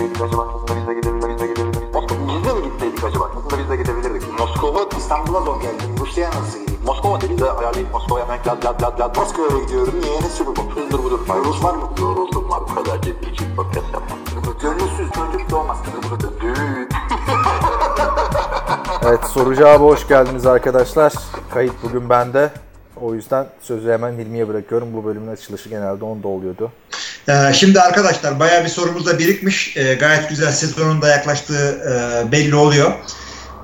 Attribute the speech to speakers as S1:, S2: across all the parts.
S1: gitseydik acaba? Aslında biz de gidebilirdik. Biz de mi gitseydik acaba? Aslında biz de gidebilirdik. Moskova, İstanbul'a zor geldim. Rusya'ya nasıl gideyim? Moskova dedi de ayarlayıp Moskova'ya hemen lad lad lad lad. Moskova'ya gidiyorum. Niye? Ne sürü bu? Hızdır budur. Rus var mı? Yoruldum var. Bu kadar ciddi için podcast yapmam. Gönülsüz çocuk doğmaz.
S2: Evet soru cevabı hoş geldiniz arkadaşlar. Kayıt bugün bende. O yüzden sözü hemen Hilmi'ye bırakıyorum. Bu bölümün açılışı genelde onda oluyordu.
S3: Ee, şimdi arkadaşlar bayağı bir sorumuz da birikmiş. Ee, gayet güzel sezonun da yaklaştığı e, belli oluyor.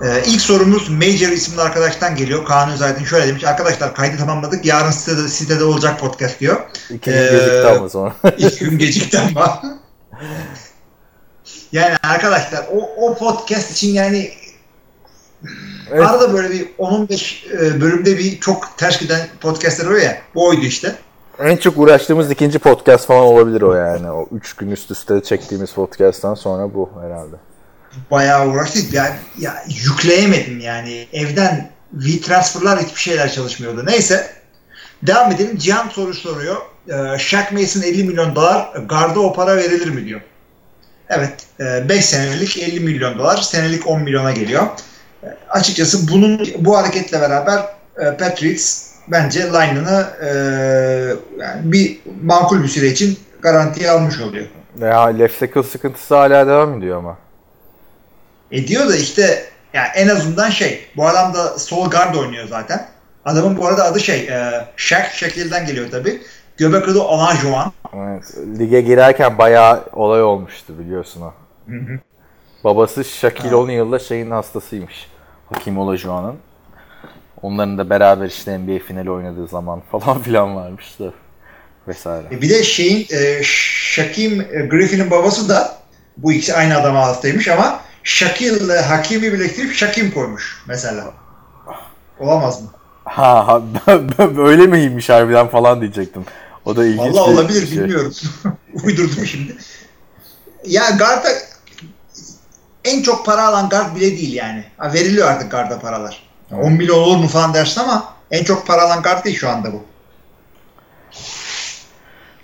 S3: Ee, ilk sorumuz Major isimli arkadaştan geliyor. Kaan Özaydın şöyle demiş. Arkadaşlar kaydı tamamladık. Yarın sitede, sitede olacak podcast diyor.
S2: İki gün
S3: Ee,
S2: gecikti ama sonra.
S3: İlk gün gecikti ama. yani arkadaşlar o, o podcast için yani
S2: Evet.
S3: arada böyle bir 10-15 e, bölümde bir çok ters giden podcastler oluyor ya. Bu oydu işte.
S2: En çok uğraştığımız ikinci podcast falan olabilir o yani. O üç gün üst üste çektiğimiz podcast'tan sonra bu herhalde.
S3: bayağı uğraştık. Ya, ya yükleyemedim yani. Evden WeTransfer'lar hiçbir şeyler çalışmıyordu. Neyse. Devam edelim. Cihan soru soruyor. Ee, Shaq Mason 50 milyon dolar. Garda o para verilir mi diyor. Evet. 5 senelik 50 milyon dolar. Senelik 10 milyona geliyor. E, açıkçası bunun bu hareketle beraber e, Patriots bence line'ını e, yani bir makul bir süre için garantiye almış oluyor.
S2: Ya left tackle sıkıntısı hala devam ediyor ama.
S3: Ediyor da işte yani en azından şey bu adam da sol guard oynuyor zaten. Adamın bu arada adı şey e, Shaq şekilden geliyor tabi. Göbek adı Olajuwon.
S2: Evet, lige girerken bayağı olay olmuştu biliyorsun o. Babası Shaquille O'Neal'la şeyin hastasıymış. Hakim Olajuwon'un. Onların da beraber işte NBA finali oynadığı zaman falan filan varmış da vesaire.
S3: E bir de şeyin e, Shaquem Griffin'in babası da bu ikisi aynı adama hastaymış ama ile Hakim'i birleştirip Shaquem koymuş mesela. Olamaz mı?
S2: Ha, ha öyle miymiş harbiden falan diyecektim. O da ilginç
S3: Vallahi
S2: bir
S3: olabilir
S2: şey.
S3: bilmiyorum. Uydurdum şimdi. Ya Gard'a en çok para alan Gard bile değil yani. Ha, veriliyor artık Gard'a paralar. 10 milyon olur mu falan dersin ama en çok para alan Gard değil şu anda bu.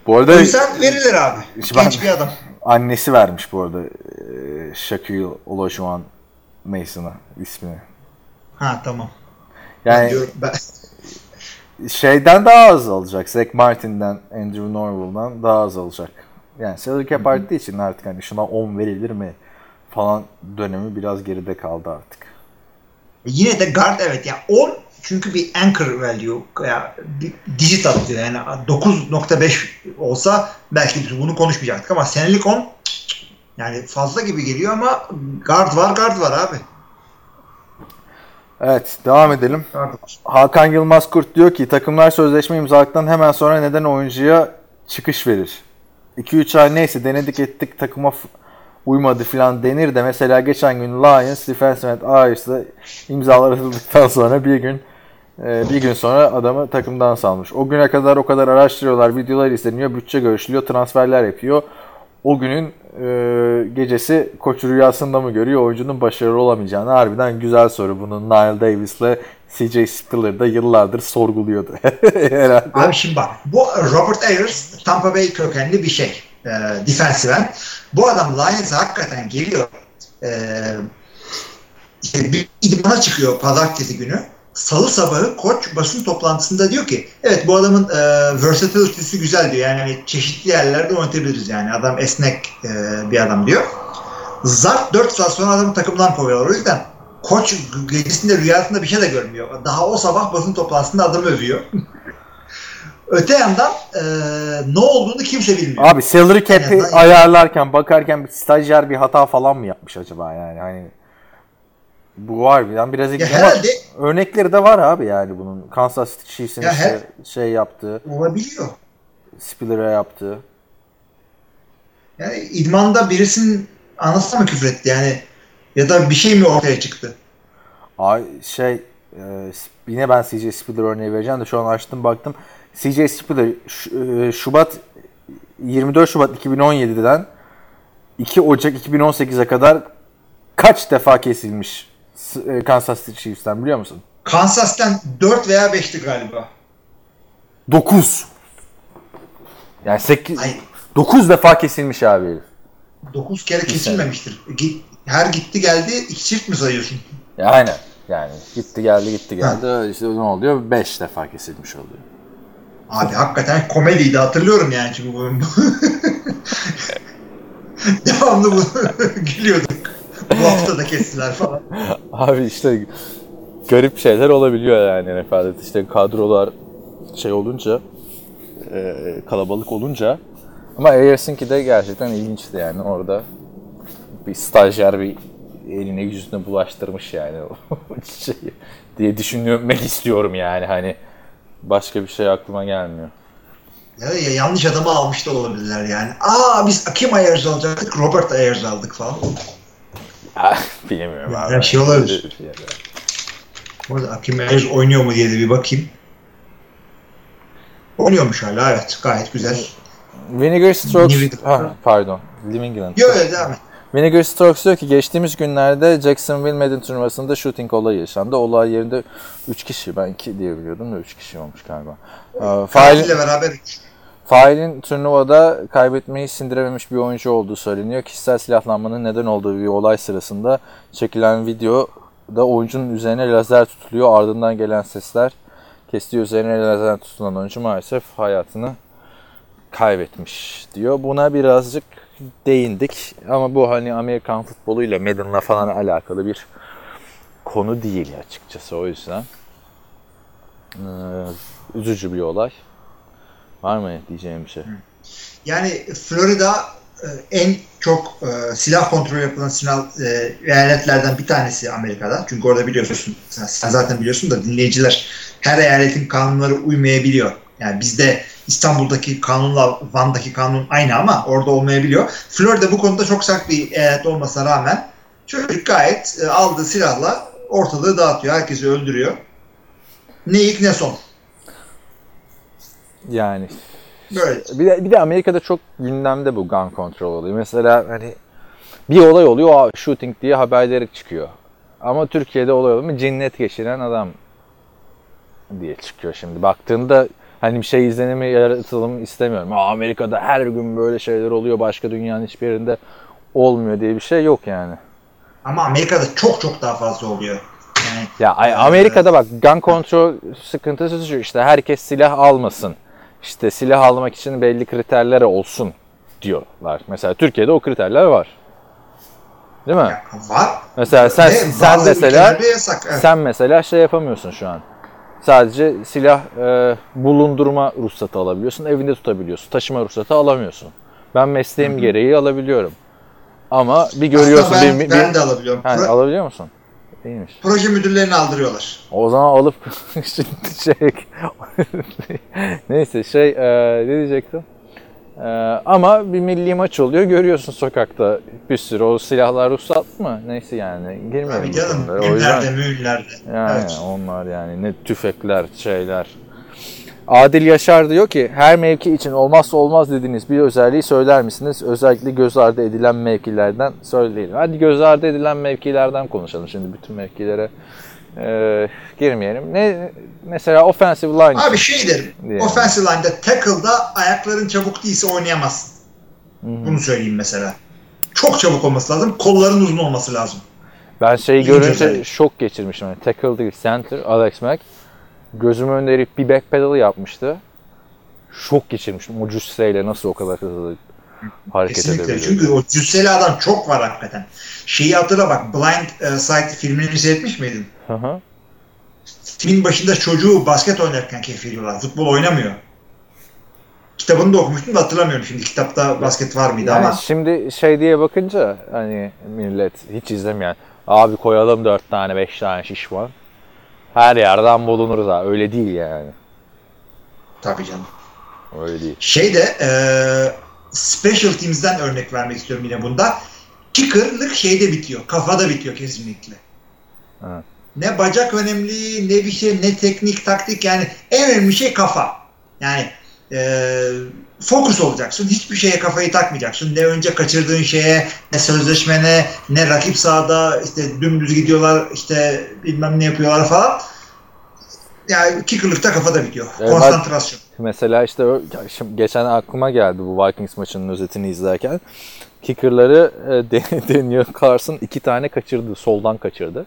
S2: Bu
S3: O
S2: arada
S3: yüzden verilir abi.
S2: Ben-
S3: Genç bir adam.
S2: annesi vermiş bu arada eee, Shaquille Olajuwon Mason'a ismini.
S3: Ha tamam.
S2: Yani
S3: Diyorum ben.
S2: şeyden daha az alacak. Zach Martin'den, Andrew Norville'dan daha az alacak. Yani salary cap arttığı için artık hani şuna 10 verilir mi falan dönemi biraz geride kaldı artık.
S3: Yine de Gard evet ya 10 çünkü bir anchor value ya bir digit atıyor yani 9.5 olsa belki biz bunu konuşmayacaktık ama senelik 10 yani fazla gibi geliyor ama guard var guard var abi.
S2: Evet devam edelim.
S3: Guard.
S2: Hakan Yılmaz Kurt diyor ki takımlar sözleşme imzaladıktan hemen sonra neden oyuncuya çıkış verir? 2-3 ay neyse denedik ettik takıma uymadı filan denir de mesela geçen gün Lions defensive end Ayers'la imzalar atıldıktan sonra bir gün e, bir gün sonra adamı takımdan salmış. O güne kadar o kadar araştırıyorlar, videolar izleniyor, bütçe görüşülüyor, transferler yapıyor. O günün e, gecesi koç rüyasında mı görüyor oyuncunun başarılı olamayacağını? Harbiden güzel soru. Bunu Niall Davis'le CJ Spiller da yıllardır sorguluyordu. Herhalde.
S3: Abi şimdi bak bu Robert Ayers Tampa Bay kökenli bir şey. E, defensive end. Bu adam Lions'a hakikaten geliyor. E, işte bir idmana çıkıyor pazartesi günü. Salı sabahı koç basın toplantısında diyor ki evet bu adamın e, versatility'si güzel diyor. Yani hani çeşitli yerlerde oynatabiliriz yani. Adam esnek e, bir adam diyor. Zart 4 saat sonra adamı takımdan kovuyorlar. O yüzden koç gecesinde rüyasında bir şey de görmüyor. Daha o sabah basın toplantısında adamı övüyor. Öte yandan e, ne olduğunu kimse bilmiyor.
S2: Abi salary cap'i
S3: Yani-
S2: ayarlarken bakarken bir stajyer bir hata falan mı yapmış acaba yani hani bu harbiden biraz ilginç ama örnekleri de var abi yani bunun Kansas City Chiefs'in işte şey yaptığı,
S3: olabiliyor.
S2: Spiller'a yaptığı.
S3: Yani idmanda birisinin anasına mı küfür etti yani? Ya da bir şey mi ortaya çıktı?
S2: Ay şey e, yine ben CJ Spiller örneği vereceğim de şu an açtım baktım. CJ Spiller Şubat 24 Şubat 2017'den 2 Ocak 2018'e kadar kaç defa kesilmiş e, Kansas City Chiefs'ten biliyor musun?
S3: Kansas'tan 4 veya 5'ti galiba.
S2: 9. Yani 8
S3: Ay
S2: 9 defa kesilmiş abi herif.
S3: 9 kere kesilmemiştir. Her gitti geldi iki çift mi sayıyorsun?
S2: Ya aynen. Yani gitti geldi gitti geldi. İşte ne oluyor? 5 defa kesilmiş oluyor.
S3: Abi hakikaten komediydi hatırlıyorum yani çünkü bu. Devamlı bu gülüyorduk. Bu hafta da kestiler falan.
S2: Abi işte garip şeyler olabiliyor yani NFL'de. İşte kadrolar şey olunca e, kalabalık olunca ama Ayers'inki de gerçekten ilginçti yani orada bir stajyer bir eline yüzüne bulaştırmış yani o şeyi diye düşünmek istiyorum yani hani başka bir şey aklıma gelmiyor.
S3: Ya, ya yanlış adamı almış da olabilirler yani. Aa biz Akim Ayers alacaktık, Robert Ayers aldık falan.
S2: Ah, Bilmiyorum abi.
S3: Her şey olabilir. Orada Akim Ayers oynuyor mu diye de bir bakayım. Oynuyormuş hala evet gayet güzel.
S2: Vinegar Strokes, ha, pardon, England.
S3: Yok öyle devam et.
S2: Vinegar Strokes diyor ki geçtiğimiz günlerde Jacksonville Madden turnuvasında shooting olayı yaşandı. Olay yerinde 3 kişi, ben 2 diye biliyordum da 3 kişi olmuş galiba. Ee, fail,
S3: beraber üç.
S2: failin turnuvada kaybetmeyi sindirememiş bir oyuncu olduğu söyleniyor. Kişisel silahlanmanın neden olduğu bir olay sırasında çekilen videoda oyuncunun üzerine lazer tutuluyor. Ardından gelen sesler kestiği üzerine lazer tutulan oyuncu maalesef hayatını kaybetmiş diyor. Buna birazcık değindik ama bu hani Amerikan futboluyla Madden'la falan alakalı bir konu değil açıkçası o yüzden. Üzücü bir olay. Var mı diyeceğim bir şey?
S3: Yani Florida en çok silah kontrolü yapılan silah eyaletlerden bir tanesi Amerika'da. Çünkü orada biliyorsun, sen zaten biliyorsun da dinleyiciler her eyaletin kanunları uymayabiliyor. Yani bizde İstanbul'daki kanunla Van'daki kanun aynı ama orada olmayabiliyor. Florida bu konuda çok sert bir eyalet olmasına rağmen çocuk gayet e, aldığı silahla ortalığı dağıtıyor. Herkesi öldürüyor. Ne ilk ne son.
S2: Yani
S3: Böyle.
S2: bir de, bir de Amerika'da çok gündemde bu gun control oluyor. Mesela hani bir olay oluyor, "Aa, shooting diye haberleri çıkıyor. Ama Türkiye'de olay oluyor mu cinnet geçiren adam diye çıkıyor şimdi. Baktığında hani bir şey izlenimi yaratalım istemiyorum. Aa, Amerika'da her gün böyle şeyler oluyor, başka dünyanın hiçbir yerinde olmuyor diye bir şey yok yani.
S3: Ama Amerika'da çok çok daha fazla oluyor. Yani
S2: Ya ay- Amerika'da bak gun control sıkıntısı şu işte herkes silah almasın. İşte silah almak için belli kriterler olsun diyorlar. Mesela Türkiye'de o kriterler var. Değil mi?
S3: ya var.
S2: Mesela sen
S3: Ve
S2: sen mesela
S3: yasak. Evet.
S2: sen mesela şey yapamıyorsun şu an. Sadece silah e, bulundurma ruhsatı alabiliyorsun, evinde tutabiliyorsun. Taşıma ruhsatı alamıyorsun. Ben mesleğim gereği alabiliyorum. Ama bir görüyorsun
S3: Aslında ben,
S2: bir, bir,
S3: ben de alabiliyorum.
S2: Ha,
S3: Pro-
S2: alabiliyor musun? İyiymiş.
S3: proje müdürlerini aldırıyorlar.
S2: O zaman alıp şey neyse şey e, ne diyecektim? E, ama bir milli maç oluyor görüyorsun sokakta bir sürü o silahlar ruhsat mı? Neyse yani girmiyorum.
S3: Tabii
S2: bu
S3: canım.
S2: O yüzden
S3: mühürlerde.
S2: yani
S3: Evet.
S2: onlar yani ne tüfekler şeyler. Adil Yaşar diyor ki her mevki için olmazsa olmaz dediğiniz bir özelliği söyler misiniz? Özellikle göz ardı edilen mevkilerden söyleyelim. Hadi göz ardı edilen mevkilerden konuşalım şimdi bütün mevkilere e, girmeyelim. Ne mesela offensive line.
S3: Abi şey derim.
S2: Diye.
S3: Offensive line'da tackle'da ayakların çabuk değilse oynayamazsın. Bunu söyleyeyim mesela. Çok çabuk olması lazım. Kolların uzun olması lazım.
S2: Ben şeyi
S3: İyice
S2: görünce
S3: özellik.
S2: şok geçirmişim. Yani tackle değil center Alex Mack. Gözümün önünde herif bir backpedal yapmıştı. Şok geçirmiştim. O cüsseyle nasıl o kadar hızlı hareket
S3: Kesinlikle.
S2: edebiliyor.
S3: Çünkü o cüsseli adam çok var hakikaten. Şeyi hatırla bak. Blind e, Side filmini seyretmiş miydin?
S2: Hı hı.
S3: Filmin başında çocuğu basket oynarken keşfediyorlar. Futbol oynamıyor. Kitabını da okumuştum da hatırlamıyorum şimdi. Kitapta basket var mıydı
S2: Yani
S3: ama.
S2: şimdi şey diye bakınca hani millet hiç izlemeyen abi koyalım dört tane beş tane şişman. Her yerden bulunuruz ha. Öyle değil yani.
S3: Tabii canım.
S2: Öyle değil.
S3: Şey de e, special teams'den örnek vermek istiyorum yine bunda. Kicker'lık şeyde bitiyor. Kafada bitiyor kesinlikle.
S2: Evet.
S3: Ne bacak önemli, ne bir şey, ne teknik, taktik yani en önemli şey kafa. Yani e, fokus olacaksın. Hiçbir şeye kafayı takmayacaksın. Ne önce kaçırdığın şeye, ne sözleşmene, ne rakip sahada işte dümdüz gidiyorlar, işte bilmem ne yapıyorlar falan. Yani kicker'lıkta kafada bitiyor.
S2: Evet,
S3: Konsantrasyon.
S2: Mesela işte şimdi geçen aklıma geldi bu Vikings maçının özetini izlerken. Kicker'ları e, De- Daniel Carson iki tane kaçırdı. Soldan kaçırdı.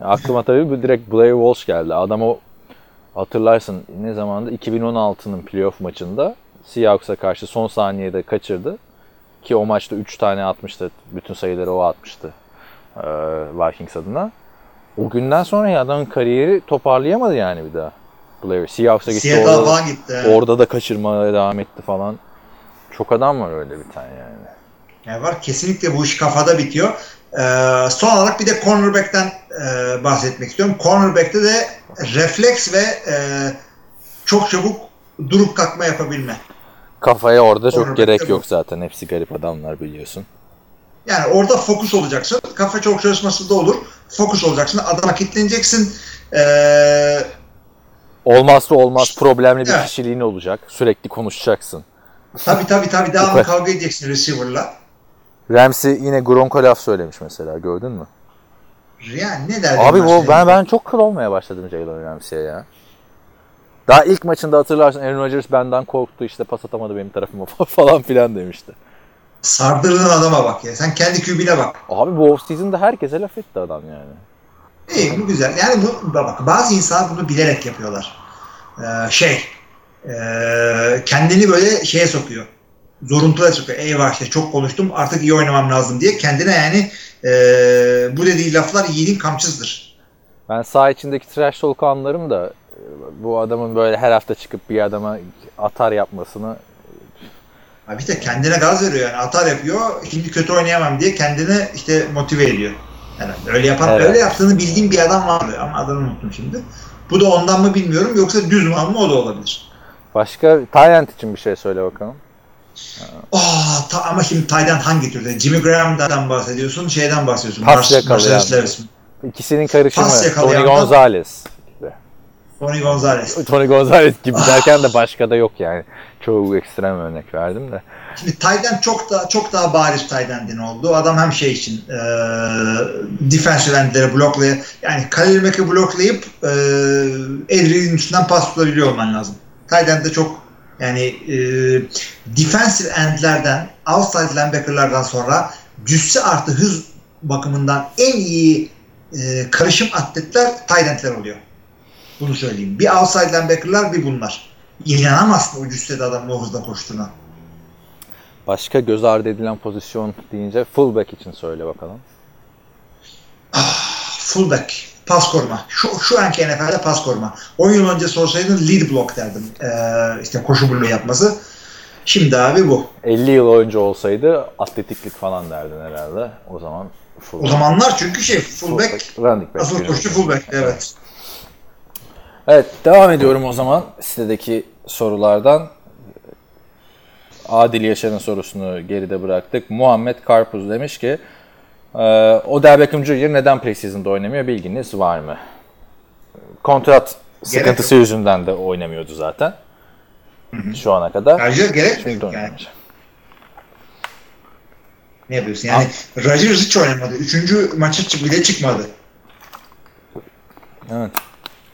S2: Aklıma tabii bu direkt Blair Walsh geldi. Adam o hatırlarsın ne zamandı? 2016'nın playoff maçında Seahawks'a karşı son saniyede kaçırdı. Ki o maçta 3 tane atmıştı. Bütün sayıları o atmıştı. e, Vikings adına. O günden sonra ya adamın kariyeri toparlayamadı yani bir daha. Blair. Seahawks'a gitti.
S3: Seattle
S2: Orada,
S3: falan gitti.
S2: orada da kaçırmaya devam etti falan. Çok adam var öyle bir tane yani.
S3: Yani var kesinlikle bu iş kafada bitiyor. Ee, son olarak bir de cornerback'ten e, bahsetmek istiyorum. Cornerback'te de refleks ve e, çok çabuk durup kalkma yapabilme.
S2: Kafaya orada çok gerek yok zaten. Hepsi garip adamlar biliyorsun.
S3: Yani orada fokus olacaksın. Kafa çok çalışması da olur. Fokus olacaksın. Adama kilitleneceksin. Ee,
S2: Olmazsa olmaz problemli bir
S3: Evet.
S2: kişiliğin olacak. Sürekli konuşacaksın.
S3: tabii tabii tabii devamlı kavga edeceksin receiver'la.
S2: Ramsey yine Gronko laf söylemiş mesela gördün mü?
S3: Yani ne derdim
S2: Abi bu ben ben çok kıl olmaya başladım Jalen Ramsey'e ya. Daha ilk maçında hatırlarsın Aaron Rodgers benden korktu işte pas atamadı benim tarafıma falan filan demişti.
S3: Sardırdığın adama bak ya. Sen kendi kübine bak.
S2: Abi bu offseason'da herkese laf etti adam yani.
S3: İyi bu güzel. Yani bu bak bazı insanlar bunu bilerek yapıyorlar. Ee, şey ee, kendini böyle şeye sokuyor. Zoruntuya sokuyor. Eyvah işte çok konuştum artık iyi oynamam lazım diye kendine yani ee, bu dediği laflar yiğidin kamçısıdır.
S2: Ben sağ içindeki trash talk anlarım da e, bu adamın böyle her hafta çıkıp bir adama atar yapmasını
S3: Abi işte kendine gaz veriyor yani atar yapıyor. Şimdi kötü oynayamam diye kendini işte motive ediyor. Yani öyle yapan
S2: Evet.
S3: öyle yaptığını bildiğim bir adam vardı ama adını unuttum şimdi. Bu da ondan mı bilmiyorum yoksa düz mal mı o da olabilir.
S2: Başka Tyrant için bir şey söyle bakalım.
S3: Aa, ta- ama şimdi Tayland hangi türde? Jimmy Graham'dan bahsediyorsun, şeyden bahsediyorsun.
S2: Pas yakalayan. İkisinin karışımı Tony Gonzalez.
S3: Tony Gonzalez.
S2: Tony Gonzalez gibi derken de başka da yok yani. Çoğu ekstrem örnek verdim de.
S3: Şimdi Tayland çok da çok daha bariz Tayland'in oldu. Adam hem şey için e, defensive endleri bloklayıp yani Khalil Mack'i bloklayıp e, Edri'nin üstünden pas tutabiliyor olman lazım. Tayland'de çok yani e, defensive endlerden outside linebacker'lardan sonra cüsse artı hız bakımından en iyi e, karışım atletler Tayland'ler oluyor. Bunu söyleyeyim. Bir outside linebacker'lar bir bunlar. İnanamazsın o cüssede adamın o hızla koştuğuna.
S2: Başka göz ardı edilen pozisyon deyince fullback için söyle bakalım.
S3: fullback, pas koruma. Şu, şu anki NFL'de pas koruma. 10 yıl önce sorsaydın lead block derdim. Ee, işte koşu bloğu yapması. Şimdi abi bu.
S2: 50 yıl önce olsaydı atletiklik falan derdin herhalde. O zaman
S3: O
S2: fullback.
S3: zamanlar çünkü şey fullback,
S2: running back.
S3: asıl koşu fullback evet.
S2: Evet devam ediyorum o zaman sitedeki sorulardan. Adil Yaşar'ın sorusunu geride bıraktık. Muhammed Karpuz demiş ki e, Odell Beckham Jr. neden preseason'da oynamıyor bilginiz var mı? Kontrat sıkıntısı yüzünden de oynamıyordu zaten. Şu ana kadar.
S3: Ayrıca gerek yok yani. Ne yapıyorsun? Yani Rodgers hiç oynamadı. Üçüncü maçı bile çıkmadı.
S2: Evet.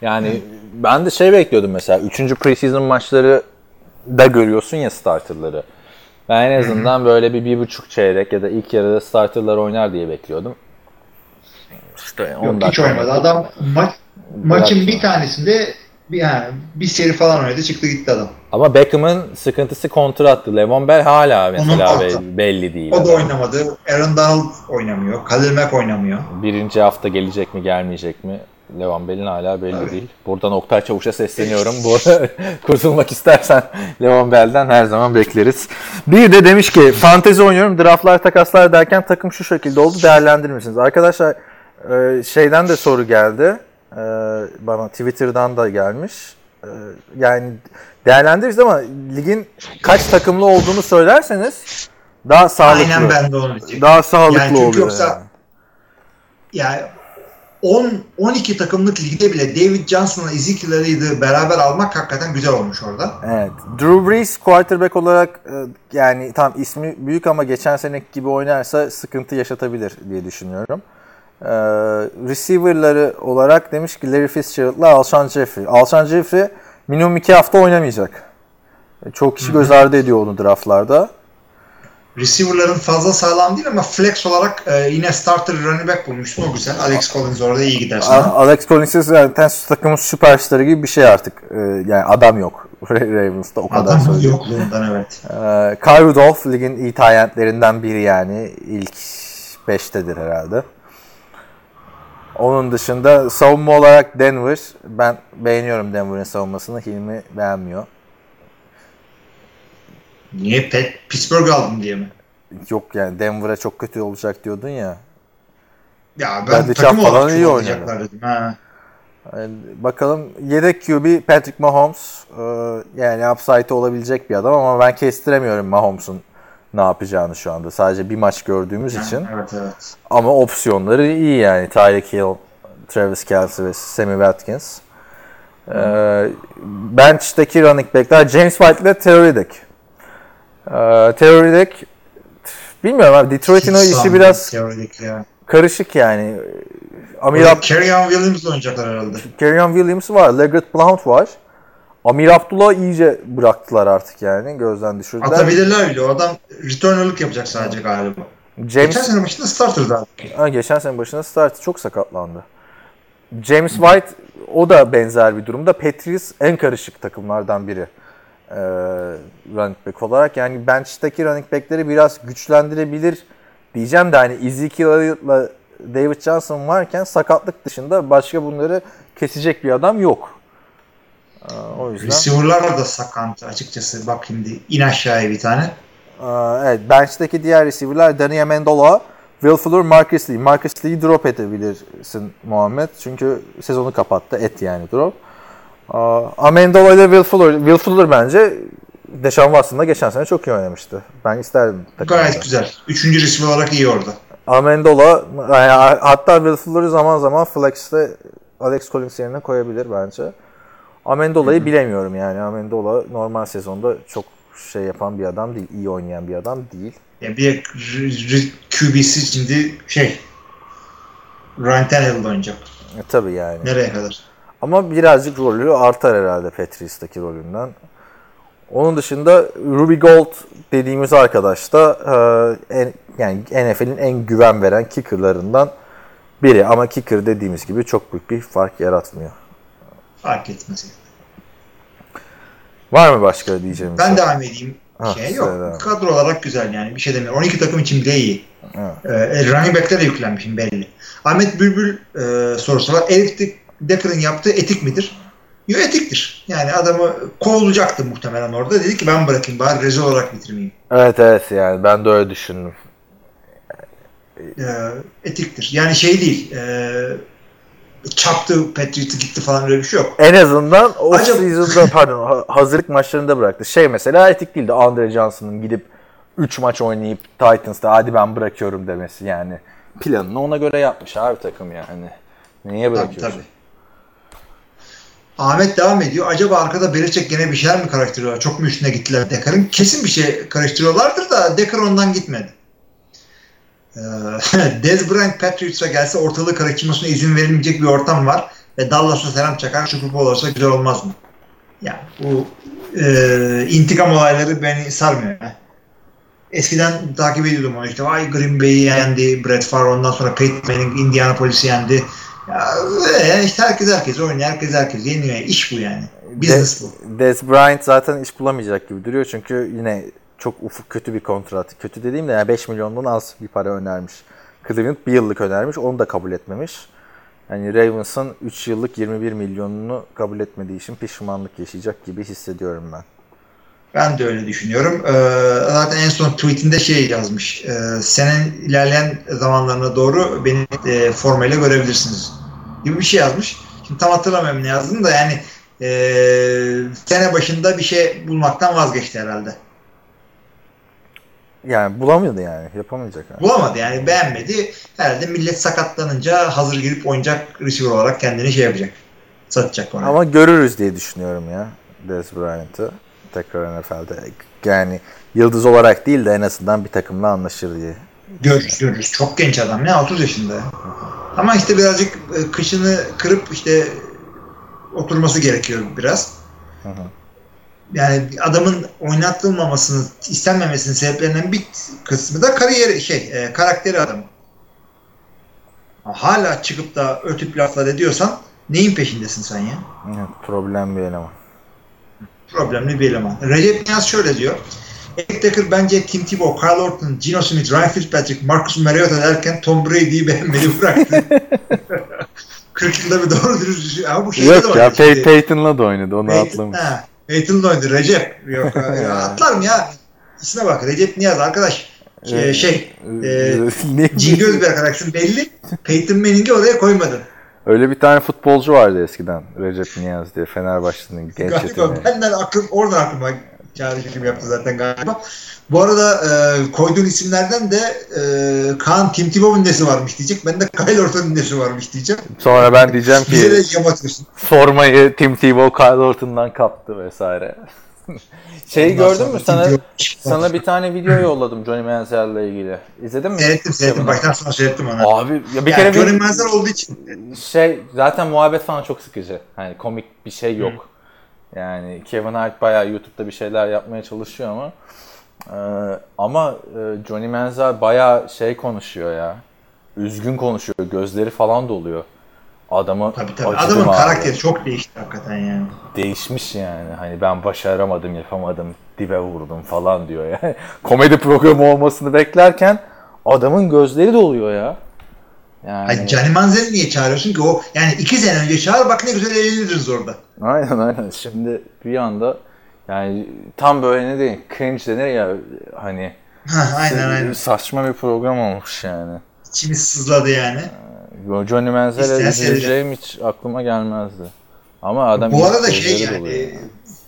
S2: Yani ben de şey bekliyordum mesela. Üçüncü preseason maçları da görüyorsun ya starterları. Ben en azından böyle bir bir buçuk çeyrek ya da ilk yarıda starterlar oynar diye bekliyordum. İşte
S3: Yok hiç
S2: oynadı.
S3: Adam maç, maçın bir tanesinde bir, yani bir seri falan oynadı çıktı gitti adam.
S2: Ama Beckham'ın sıkıntısı kontrattı. Levon Bell hala mesela be- belli değil.
S3: O da
S2: adam.
S3: oynamadı. Aaron Donald oynamıyor. Khalil Mack oynamıyor.
S2: Birinci hafta gelecek mi gelmeyecek mi? Levan Bell'in hala belli
S3: Tabii.
S2: değil. Buradan Oktay Çavuş'a sesleniyorum. Bu kurtulmak istersen Levan Bell'den her zaman bekleriz. Bir de demiş ki fantezi oynuyorum draftlar takaslar derken takım şu şekilde oldu değerlendirir misiniz? Arkadaşlar e, şeyden de soru geldi. E, Bana Twitter'dan da gelmiş. E, Yani değerlendiririz ama ligin kaç takımlı olduğunu söylerseniz daha sağlıklı.
S3: Aynen ben de onu diyecektim.
S2: Daha sağlıklı
S3: Yani çünkü
S2: oluyor.
S3: yoksa-
S2: yani.
S3: yani 10 12 takımlık ligde bile David Johnson'la Ezekiel Elliott'ı beraber almak hakikaten güzel olmuş orada.
S2: Evet. Drew Brees quarterback olarak e, yani tam ismi büyük ama geçen seneki gibi oynarsa sıkıntı yaşatabilir diye düşünüyorum. Ee, receiver'ları olarak demiş ki Larry Fitzgerald'la Alshon Jeffrey. Alshon Jeffrey minimum 2 hafta oynamayacak. Çok kişi göz ardı ediyor onu draftlarda.
S3: Receiver'ların fazla sağlam değil ama flex olarak e, yine starter running back bulmuştum. O güzel. Alex Collins orada iyi gider sana.
S2: Alex Collins'in zaten takımın süperstarı gibi bir şey artık. Ee, yani adam yok. Ravens'ta o kadar
S3: Adam
S2: söyleyeyim.
S3: yokluğundan evet.
S2: Ee, Kyle Rudolph ligin iyi talentlerinden biri yani. ilk 5'tedir herhalde. Onun dışında savunma olarak Denver. Ben beğeniyorum Denver'ın savunmasını. Hilmi beğenmiyor.
S3: Niye Pet Pittsburgh aldım diye mi?
S2: Yok yani Denver'a çok kötü olacak diyordun ya.
S3: Ya
S2: Ben de
S3: takım
S2: falan
S3: olarak
S2: iyi
S3: çuvallayacaklar dedim. Ha.
S2: Yani bakalım yedek QB Patrick Mahomes Ee, yani upside olabilecek bir adam ama ben kestiremiyorum Mahomes'un ne yapacağını şu anda. Sadece bir maç gördüğümüz için.
S3: Evet evet.
S2: Ama opsiyonları iyi yani. Tyreek Hill, Travis Kelce ve Sammy Watkins. Ee, bench'teki running back'ler James White ile Theo Riddick. Ee, bilmiyorum abi Detroit'in o işi biraz
S3: ya.
S2: karışık yani. Amir Ab-
S3: Kerryon Williams oynayacaklar herhalde.
S2: Kerryon Williams var, Leggett Blount var. Amir Abdullah iyice bıraktılar artık yani gözden düşürdüler.
S3: Atabilirler bile. O adam returner'lık yapacak sadece galiba. Geçen
S2: James
S3: sene başında starter'dı.
S2: Ha, geçen sene başında start çok sakatlandı. James White o da benzer bir durumda. Patriots en karışık takımlardan biri. Ee, running back olarak. Yani bench'teki running back'leri biraz güçlendirebilir diyeceğim de hani Ezekiel Elliott'la David Johnson varken sakatlık dışında başka bunları kesecek bir adam yok. Ee, o yüzden
S3: Receiver'lar da sakat açıkçası. Bak şimdi in aşağıya bir tane.
S2: Aa, evet, bench'teki diğer receiver'lar Danny Amendola, Will Fuller, Marcus Lee. Marcus Lee'yi drop edebilirsin Muhammed. Çünkü sezonu kapattı. Et yani drop. Amendola ile Will Fuller. Will Fuller bence Deshaun Watson'da geçen sene çok iyi oynamıştı. Ben isterdim. takımda.
S3: Gayet güzel. Üçüncü receiver olarak iyi orada.
S2: Amendola yani hatta Will Fuller'ı zaman zaman flex'te Alex Collins yerine koyabilir bence. Amendola'yı bilemiyorum yani. Amendola normal sezonda çok şey yapan bir adam değil. iyi oynayan bir adam değil.
S3: Ya bir QB'si şimdi şey Ryan Tannehill'da oynayacak.
S2: E, tabii yani.
S3: Nereye kadar?
S2: Ama birazcık rolü artar herhalde Patriots'taki rolünden. Onun dışında Ruby Gold dediğimiz arkadaş da e, en, yani NFL'in en güven veren kickerlarından biri. Ama kicker dediğimiz gibi çok büyük bir fark yaratmıyor.
S3: Fark etmez.
S2: Var mı başka diyeceğim?
S3: Ben
S2: şey?
S3: devam edeyim.
S2: Ha,
S3: şey yok. Kadro olarak güzel yani. Bir şey demiyorum. 12 takım için bile iyi.
S2: Evet.
S3: Ee, running back'lere yüklenmişim belli. Ahmet Bülbül e, sorusu var. Eric Decker'ın yaptığı etik midir? Yok etiktir. Yani adamı kovulacaktı muhtemelen orada. Dedi ki ben bırakayım bari rezil olarak bitirmeyeyim.
S2: Evet evet yani ben de öyle düşündüm.
S3: Ee, etiktir. Yani şey değil. E, çaptı Patriots'ı gitti falan öyle bir şey yok.
S2: En azından o
S3: Acaba-
S2: season'da pardon ha- hazırlık maçlarında bıraktı. Şey mesela etik değildi Andre Johnson'ın gidip 3 maç oynayıp Titans'ta hadi ben bırakıyorum demesi yani. Planını ona göre yapmış abi takım yani. Niye
S3: Tabii
S2: bırakıyorsun?
S3: tabii. Ahmet devam ediyor. Acaba arkada Belichick gene bir şeyler mi karıştırıyorlar? Çok mu üstüne gittiler Dekar'ın? Kesin bir şey karıştırıyorlardır da Dekar ondan gitmedi. Ee, Dez Bryant Patriots'a gelse ortalığı karıştırmasına izin verilmeyecek bir ortam var. Ve Dallas'a selam çakar Super Bowl olsa güzel olmaz mı? Yani bu e, intikam olayları beni sarmıyor. Eskiden takip ediyordum onu işte. Vay Green Bay'i yendi, Brett Favre ondan sonra Peyton Manning Indianapolis'i yendi. Ya öyle işte herkes herkes oynuyor, herkes herkes yeniyor. İş bu yani. Business bu.
S2: Des Bryant zaten iş bulamayacak gibi duruyor çünkü yine çok ufuk kötü bir kontrat. Kötü dediğim de yani 5 milyondan az bir para önermiş. Cleveland bir yıllık önermiş. Onu da kabul etmemiş. Yani Ravens'ın 3 yıllık 21 milyonunu kabul etmediği için pişmanlık yaşayacak gibi hissediyorum ben.
S3: Ben de öyle düşünüyorum. Ee, zaten en son tweetinde şey yazmış. Ee, senin ilerleyen zamanlarına doğru beni e, formayla görebilirsiniz gibi bir şey yazmış. Şimdi tam hatırlamıyorum ne yazdığını da yani e, sene başında bir şey bulmaktan vazgeçti herhalde.
S2: Yani bulamıyordu yani. Yapamayacak. Yani.
S3: Bulamadı yani beğenmedi. Herhalde millet sakatlanınca hazır girip oynayacak receiver olarak kendini şey yapacak. Satacak onu.
S2: Ama görürüz diye düşünüyorum ya Des Bryant'ı tekrar NFL'de. Yani yıldız olarak değil de en azından bir takımla anlaşır diye.
S3: Görürüz görürüz. Çok genç adam ne 30 yaşında. Ama işte birazcık e, kışını kırıp işte oturması gerekiyor biraz.
S2: Hı hı.
S3: yani adamın oynatılmamasını istenmemesinin sebeplerinden bir kısmı da kariyer şey e, karakteri adamın. Hala çıkıp da o tip laflar ediyorsan neyin peşindesin sen ya?
S2: Evet, problem bir eleman.
S3: Problemli bir eleman. Recep Niyaz şöyle diyor. Eric Decker bence Tim Tebow, Kyle Orton, Gino Smith, Ryan Fitzpatrick, Marcus Mariota derken Tom Brady'yi beğenmedi bıraktı. 40 yılda bir doğru dürüst düşün. Ama bu şeyde de
S2: Yok ya
S3: oynadı
S2: Pey-
S3: şimdi.
S2: Peyton'la da oynadı onu
S3: Peyton,
S2: atlamış.
S3: ha, Peyton'la oynadı. Recep. Yok ya, atlar mı ya? İsme bak Recep Niyaz arkadaş. Şey,
S2: Ee,
S3: şey e,
S2: ne?
S3: Cingöz bir arkadaşsın belli. Peyton Manning'i oraya koymadın.
S2: Öyle bir tane futbolcu vardı eskiden. Recep Niyaz diye Fenerbahçe'nin genç
S3: Galiba
S2: yeteneği.
S3: benden aklım oradan aklıma çağrışım yaptı zaten galiba. Bu arada e, koyduğun isimlerden de e, Kaan Tim Tebow'un nesi varmış diyecek. Ben de Kyle Orton'un nesi varmış diyeceğim.
S2: Sonra ben diyeceğim ki formayı Tim Tebow Kyle Orton'dan kaptı vesaire. Şeyi
S3: Ondan
S2: gördün mü? Sana sana bir tane video yolladım Johnny Manziel'le ilgili. İzledin mi?
S3: Seyrettim seyrettim.
S2: Kevin
S3: Baştan sona seyrettim onu.
S2: Abi ya bir
S3: yani
S2: kere
S3: Johnny
S2: bir
S3: Manziel olduğu için
S2: şey zaten muhabbet falan çok sıkıcı. Hani komik bir şey yok. Yani Kevin Hart bayağı YouTube'da bir şeyler yapmaya çalışıyor ama e, ama e, Johnny Manziel bayağı şey konuşuyor ya. Üzgün konuşuyor. Gözleri falan doluyor. Adamı
S3: tabii tabii. Adamın
S2: abi.
S3: karakteri çok değişti hakikaten yani.
S2: değişmiş yani. Hani ben başaramadım, yapamadım, dibe vurdum falan diyor ya. Komedi programı olmasını beklerken adamın gözleri doluyor ya. Yani
S3: Hayır, Johnny Manziel'i niye çağırıyorsun ki? O yani iki sene önce çağır bak ne güzel eğleniriz orada.
S2: aynen aynen. Şimdi bir anda yani tam böyle ne diyeyim cringe denir ya hani
S3: Ha, aynen aynen.
S2: saçma bir program olmuş yani.
S3: İçimiz sızladı yani.
S2: Johnny Manziel'e
S3: İsteyen
S2: üzüleceğim hiç aklıma gelmezdi. Ama adam
S3: Bu arada şey
S2: doluyor
S3: yani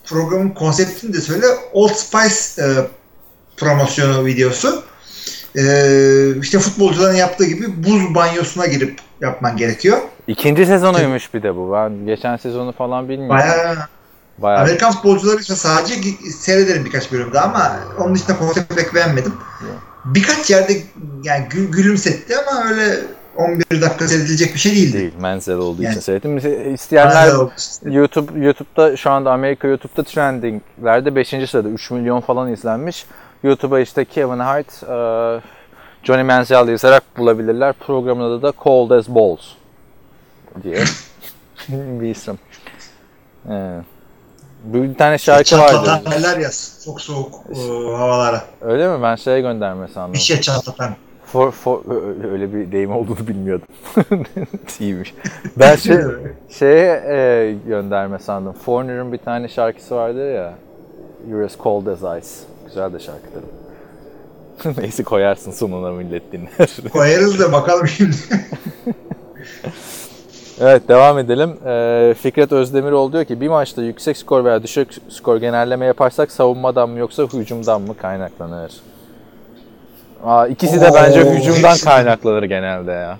S3: programın konseptini de söyle Old Spice e, promosyonu videosu. E, işte futbolcuların yaptığı gibi buz banyosuna girip yapman gerekiyor.
S2: İkinci sezonuymuş bir de bu. Ben geçen sezonu falan bilmiyorum.
S3: Bayağı
S2: Bayağı
S3: Amerikan futbolcuları ise sadece seyrederim birkaç bölümde ama onun dışında konsepti pek beğenmedim. Birkaç yerde yani gül, gülümsetti ama öyle 11 dakika seyredilecek bir şey değildi.
S2: değil. Menzel olduğu
S3: Yani-
S2: için seyrettim. İsteyenler. YouTube YouTube'da şu anda Amerika YouTube'da trendinglerde 5. sırada 3 milyon falan izlenmiş. YouTube'a işte Kevin Hart, e, Johnny Manziel yazarak bulabilirler. Programın adı da Cold as Balls diye bir isim. Evet. Bir tane şarkı vardı.
S3: Çatlatan derler ya çok soğuk e, havalara.
S2: Öyle mi? Ben şeye gönderme sandım.
S3: Bir şey çatlatan.
S2: For, for, öyle bir deyim olduğunu bilmiyordum. İyiymiş. Ben şey, şeye e, gönderme sandım. Foreigner'ın bir tane şarkısı vardı ya. You're as cold as ice. Güzel de şarkıdır. Neyse koyarsın sonuna millet dinler.
S3: Koyarız da bakalım şimdi.
S2: evet devam edelim. E, Fikret Özdemiroğlu diyor ki bir maçta yüksek skor veya düşük skor genelleme yaparsak savunmadan mı yoksa hücumdan mı kaynaklanır? Aa, ikisi de
S3: Oo,
S2: bence hücumdan
S3: hepsi-
S2: kaynaklanır genelde ya.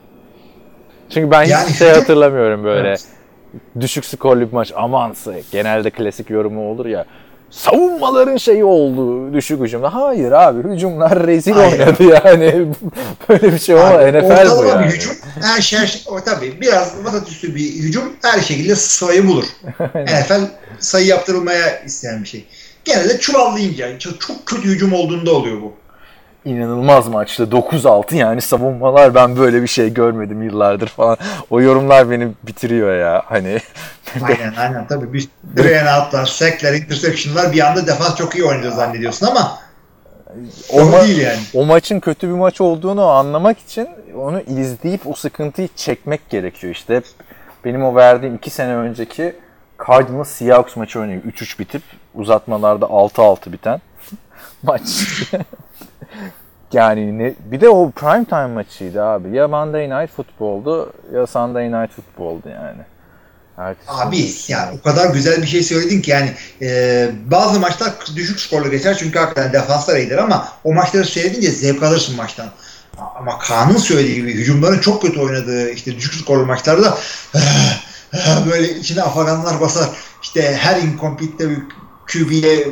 S2: Çünkü ben
S3: Yani
S2: hiç şey hatırlamıyorum böyle.
S3: Evet.
S2: Düşük skorlu bir maç amansı. Genelde klasik yorumu olur ya. Savunmaların şeyi oldu düşük hücumda. Hayır abi hücumlar rezil
S3: Hayır.
S2: oynadı yani. Böyle bir şey olmaz. NFL bu yani.
S3: bir hücum her şey o tabii biraz vasat üstü bir hücum her şekilde sayı bulur. NFL sayı yaptırılmaya isteyen bir şey. Genelde çuvallayınca çok, çok kötü hücum olduğunda oluyor bu.
S2: İnanılmaz maçtı. 9-6 yani savunmalar ben böyle bir şey görmedim yıllardır falan. O yorumlar beni bitiriyor ya. Hani
S3: Aynen aynen tabii bir three and out'lar, sack'ler, interception'lar bir anda defans çok iyi oynuyor zannediyorsun ama
S2: o, ma-
S3: değil yani.
S2: o maçın kötü bir maç olduğunu anlamak için onu izleyip o sıkıntıyı çekmek gerekiyor. İşte benim o verdiğim 2 sene önceki Cardinals Seahawks maçı örneği 3-3 bitip uzatmalarda 6-6 biten maç. yani ne, bir de o prime time maçıydı abi. Ya Monday Night Football'du ya Sunday Night Football'du yani. Ertesi
S3: Abi yani o kadar güzel bir şey söyledin ki yani e, bazı maçlar düşük skorlu geçer çünkü hakikaten defanslar iyidir ama o maçları seyredince zevk alırsın maçtan. Ama Kaan'ın söylediği gibi hücumların çok kötü oynadığı işte düşük skorlu maçlarda böyle içine afaganlar basar. İşte her incomplete'de bir QB'ye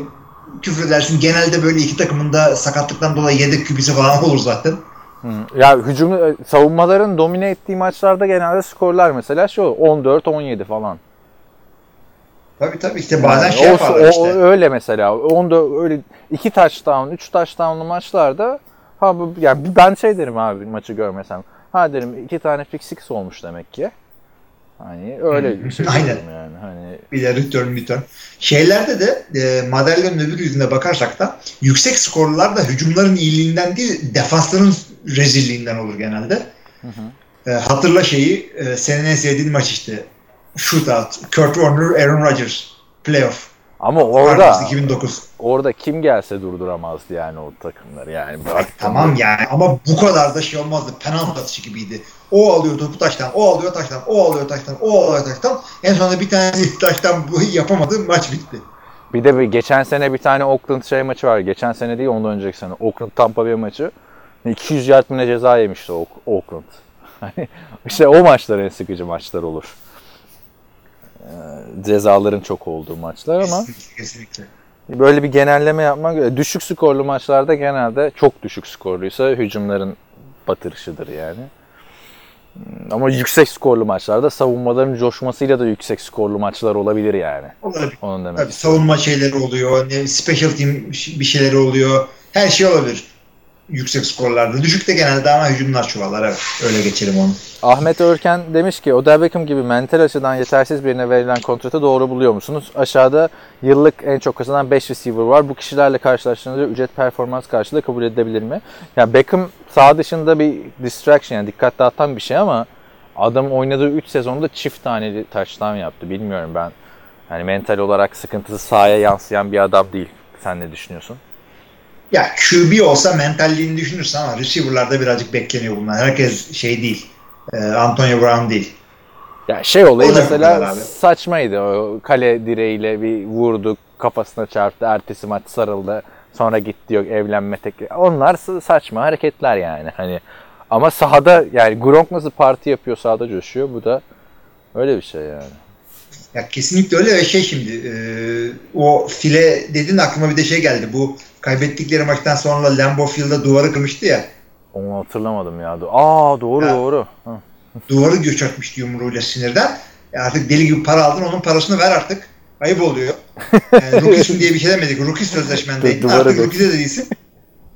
S3: küfredersin. Genelde böyle iki takımın da sakatlıktan dolayı yedek QB'si falan olur zaten.
S2: Hı. Ya hücum e, savunmaların domine ettiği maçlarda genelde skorlar mesela şu 14-17 falan.
S3: Tabii tabii işte bazen
S2: Yani
S3: şey
S2: o-
S3: yaparlar
S2: o-
S3: işte.
S2: o- öyle mesela. Onda öyle iki touchdown, üç touchdownlu maçlarda ha bu yani ben şey derim abi maçı görmesem. Ha derim iki tane pick six olmuş demek ki. Hani öyle bir şey
S3: Aynen.
S2: yani. Hani
S3: Bir de return return. Şeylerde de e, madalyonun öbür yüzüne bakarsak da yüksek skorlar da hücumların iyiliğinden değil defansların rezilliğinden olur genelde. E, hatırla şeyi e, senin en sevdiğin maç işte. Shootout. Kurt Warner, Aaron Rodgers. Playoff.
S2: ama orada
S3: Cardinals 2009.
S2: orada kim gelse durduramazdı yani o takımları yani.
S3: Tamam yani ama bu kadar da şey olmazdı. Penaltı atışı gibiydi. O alıyor topu taştan, o alıyor taştan, o alıyor taştan, o alıyor taştan. En sonunda bir tanesi taştan bu yapamadı, maç bitti.
S2: Bir de bir geçen sene bir tane Oakland şey maçı var. Geçen sene değil ondan önceki sene. Oakland Tampa Bay maçı. 200 yard mı ne ceza yemişti Oak- Oakland. Hani işte o maçlar en sıkıcı maçlar olur. Ee, cezaların çok olduğu maçlar ama
S3: Kesinlikle, kesinlikle.
S2: böyle bir genelleme yapmak düşük skorlu maçlarda genelde çok düşük skorluysa hücumların batırışıdır yani. Ama yüksek skorlu maçlarda savunmaların coşmasıyla da yüksek skorlu maçlar olabilir yani.
S3: Olabilir.
S2: Onun demek.
S3: Tabii savunma şeyleri oluyor, ne, special team bir şeyleri oluyor. Her şey olabilir. Yüksek skorlarda. Düşükte genelde ama hücumlar çuvallar. Evet. Öyle geçelim onu.
S2: Ahmet Örken demiş ki Odell Beckham gibi mental açıdan yetersiz birine verilen kontratı doğru buluyor musunuz? Aşağıda yıllık en çok kazanan 5 receiver var. Bu kişilerle karşılaştığınızda ücret performans karşılığı kabul edilebilir mi? Ya Beckham sağ dışında bir distraction yani dikkat dağıtan bir şey ama adam oynadığı 3 sezonda çift taneli touchdown yaptı. Bilmiyorum ben. Yani mental olarak sıkıntısı sahaya yansıyan bir adam değil. Sen ne düşünüyorsun?
S3: Ya QB olsa mentalliğini düşünürsen ama receiver'larda birazcık bekleniyor bunlar. Herkes şey değil. Ee, Antonio Brown değil.
S2: Ya şey olayı
S3: O
S2: mesela saçmaydı. O kale direğiyle bir vurdu, kafasına çarptı, ertesi maç sarıldı. Sonra gitti yok evlenme teklifi. Onlar sa- saçma hareketler yani. Hani ama sahada yani Gronk nasıl parti yapıyor sahada coşuyor. Bu da öyle bir şey yani.
S3: Ya kesinlikle öyle şey şimdi e, o file dedin aklıma bir de şey geldi. Bu kaybettikleri maçtan sonra Lambeau Field'da duvarı kırmıştı ya.
S2: Onu hatırlamadım ya. Aa doğru
S3: Ya.
S2: doğru. Hı.
S3: Duvarı göçertmişti yumruğuyla sinirden. E artık deli gibi para aldın onun parasını ver artık. Ayıp oluyor. Yani rookie'sin diye bir şey demedik. Rookie sözleşmendeydin. Artık
S2: göç.
S3: rookie'de de değilsin.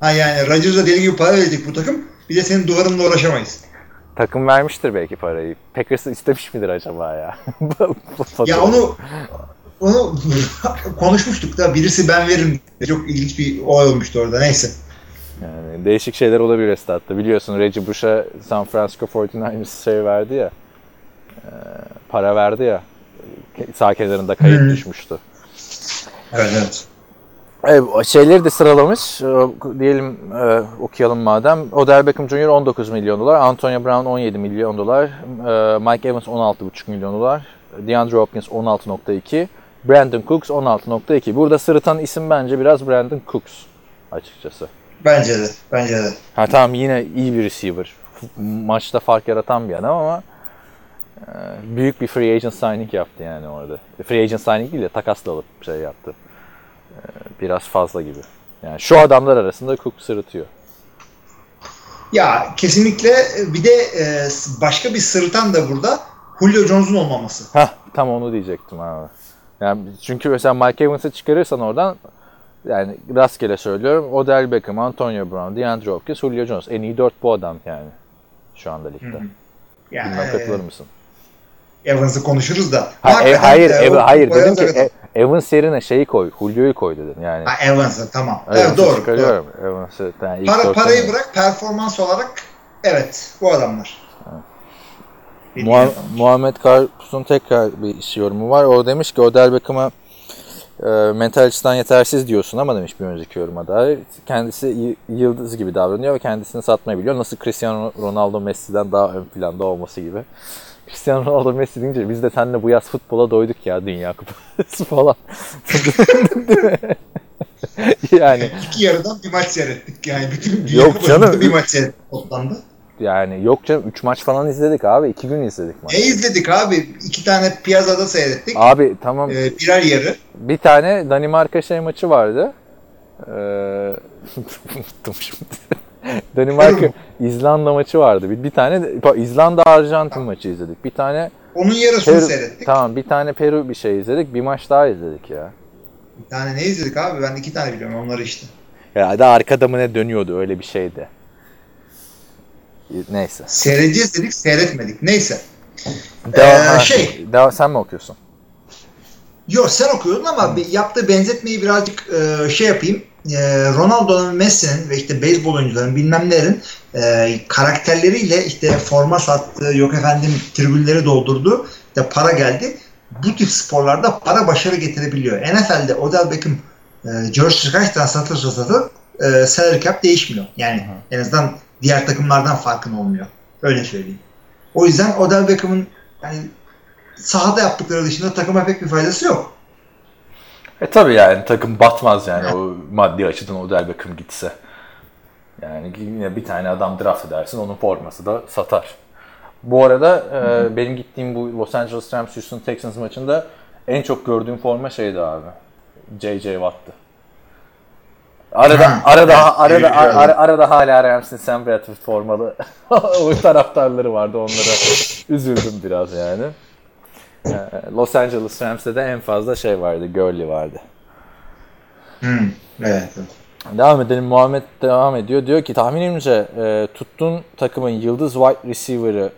S3: Ha yani Rodgers'a deli gibi para verecek bu takım. Bir de senin duvarınla uğraşamayız.
S2: Takım vermiştir belki parayı. Packers istemiş midir acaba ya?
S3: Ya onu onu konuşmuştuk da birisi ben veririm. Çok ilginç bir olay olmuştu orada. Neyse.
S2: Yani değişik şeyler olabilir estatta. Biliyorsun Reggie Bush'a San Francisco 49ers şey verdi ya. e, para verdi ya. Sağ kenarında kayıp
S3: Hı.
S2: düşmüştü.
S3: Evet evet.
S2: Evet, şeyleri de sıralamış. E, Diyelim e, okuyalım madem. Odell Beckham Jr. 19 milyon dolar. Antonio Brown 17 milyon dolar. e, Mike Evans 16,5 milyon dolar. DeAndre Hopkins 16.2. Brandon Cooks 16.2. Burada sırıtan isim bence biraz Brandon Cooks açıkçası.
S3: Bence de. Bence de.
S2: Ha tamam yine iyi bir receiver. Maçta fark yaratan bir adam ama e, büyük bir free agent signing yaptı yani orada. Free agent signing değil de takasla alıp şey yaptı. E, Biraz fazla gibi. Yani şu adamlar arasında Cook sırıtıyor.
S3: Ya kesinlikle bir de e, başka bir sırıtan da burada Julio Jones'un olmaması.
S2: Hah tam onu diyecektim abi. Yani çünkü mesela Mike Evans'ı çıkarırsan oradan yani rastgele söylüyorum. Odell Beckham, Antonio Brown, DeAndre Hopkins, Julio Jones. En iyi dört bu adam yani. Şu anda ligde.
S3: Yani
S2: Bilmem katılır mısın?
S3: e, Evans'ı konuşuruz da.
S2: Ha, e, hayır,
S3: e,
S2: hayır dedim ki e, Evans yerine şeyi koy, Julio'yu koy dedim yani.
S3: Ha, Evans'ı tamam. Evet,
S2: Evans'ı
S3: doğru. doğru.
S2: çıkarıyorum. Evans'ı yani
S3: Para, parayı
S2: yani.
S3: bırak performans olarak evet bu adamlar.
S2: Muha-. Muhammed Karpuz'un tekrar bir iş yorumu var. O demiş ki Odell Beckham'a e, mental açıdan yetersiz diyorsun ama demiş bir önceki yoruma dair. Kendisi yıldız gibi davranıyor ve kendisini satmayı biliyor. Nasıl Cristiano Ronaldo Messi'den daha ön planda olması gibi. Cristiano Ronaldo Messi deyince biz de seninle bu yaz futbola doyduk ya Dünya Kupası falan. Değil mi? yani
S3: İki yarıdan bir maç seyrettik yani. Bütün dünya
S2: Yok canım.
S3: bir maç seyrettik toplamda.
S2: Yani yok canım 3 maç falan izledik abi. 2 gün izledik maçı.
S3: Ne izledik abi? İki tane piyazada seyrettik.
S2: Abi tamam
S3: Ee, birer yarı.
S2: Bir tane Danimarka şey maçı vardı. Ee, unuttum şimdi. Danimarka İzlanda maçı vardı. Bir, bir tane İzlanda Arjantin maçı izledik. Bir tane
S3: Onun yarısını
S2: Peru,
S3: seyrettik.
S2: tamam bir tane Peru bir şey izledik. Bir maç daha izledik ya.
S3: Bir tane ne izledik abi? Ben iki tane biliyorum onları işte.
S2: Herhalde arkada mı ne dönüyordu öyle bir şeydi. Neyse.
S3: Seyredeceğiz dedik seyretmedik. Neyse.
S2: Devam,
S3: Ee, şey.
S2: devam- sen mi okuyorsun?
S3: Yok sen okuyordun ama bir- yaptığı benzetmeyi birazcık e, şey yapayım. E, Ronaldo'nun, Messi'nin ve işte beyzbol oyuncuların bilmem nelerin e, karakterleriyle işte forma sattığı, yok efendim tribünleri doldurdu. İşte para geldi. Bu tip sporlarda para başarı getirebiliyor. NFL'de Odell Beckham e, George kaçtan satırsa satır e, salary cap değişmiyor. Yani en azından diğer takımlardan farkın olmuyor. Öyle söyleyeyim. O yüzden Odell Beckham'ın yani sahada yaptıkları dışında takıma pek bir faydası yok.
S2: E tabi yani takım batmaz yani o maddi açıdan Odell Beckham gitse. Yani yine bir tane adam draft edersin onun forması da satar. Bu arada e, benim gittiğim bu Los Angeles Rams Houston Texans maçında en çok gördüğüm forma şeydi abi. J.J. Watt'tı. Arada
S3: Ha,
S2: arada
S3: evet,
S2: arada
S3: evet,
S2: ar-
S3: evet.
S2: ar- arada hala Rams'in Sam Bradford formalı o taraftarları vardı onlara üzüldüm biraz yani. E, Los Angeles Rams'te de en fazla şey vardı, Gurley vardı.
S3: Hmm, evet.
S2: Devam edelim. Muhammed devam ediyor. Diyor ki tahminimce e, tuttuğun takımın yıldız wide receiver'ı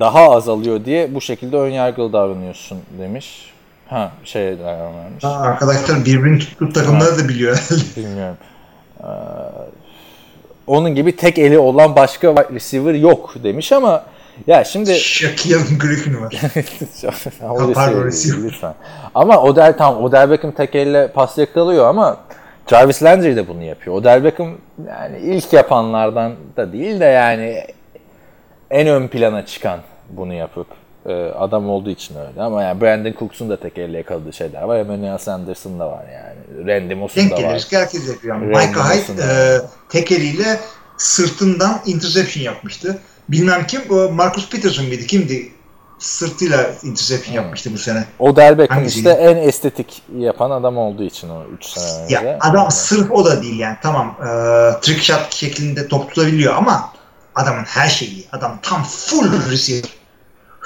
S2: daha az alıyor diye bu şekilde önyargılı davranıyorsun demiş. Ha şey davranmış.
S3: Ha, arkadaşlar birbirini tuttuğu takımları da biliyor herhalde.
S2: Bilmiyorum. Ee, onun gibi tek eli olan başka receiver yok demiş ama ya şimdi
S3: Shaquille Griffin var.
S2: O
S3: Ha, pardon,
S2: receiver. lütfen. Ama Odell tam Odell Beckham tek elle pas yakalıyor ama Jarvis Landry de bunu yapıyor. Odell Beckham yani ilk yapanlardan da değil de yani en ön plana çıkan bunu yapıp e, adam olduğu için öyle. Ama yani Brandon Cooks'un da tek elle yakaladığı şeyler var. Emmanuel Sanders'ın da var yani. Randy Moss'un
S3: Denk
S2: da var.
S3: ki herkes yapıyor. Yani
S2: Randy
S3: Michael
S2: Moss'un
S3: Hyde e, tek eliyle sırtından interception yapmıştı. Bilmem kim, o Marcus Peterson mıydı? Kimdi? Sırtıyla interception yapmıştı bu sene.
S2: Odell Beckham işte en estetik yapan adam olduğu için o 3 sene önce.
S3: Ya adam sırf o da değil yani. Tamam e, trick shot şeklinde top tutabiliyor ama adamın her şeyi. Adam tam full receiver.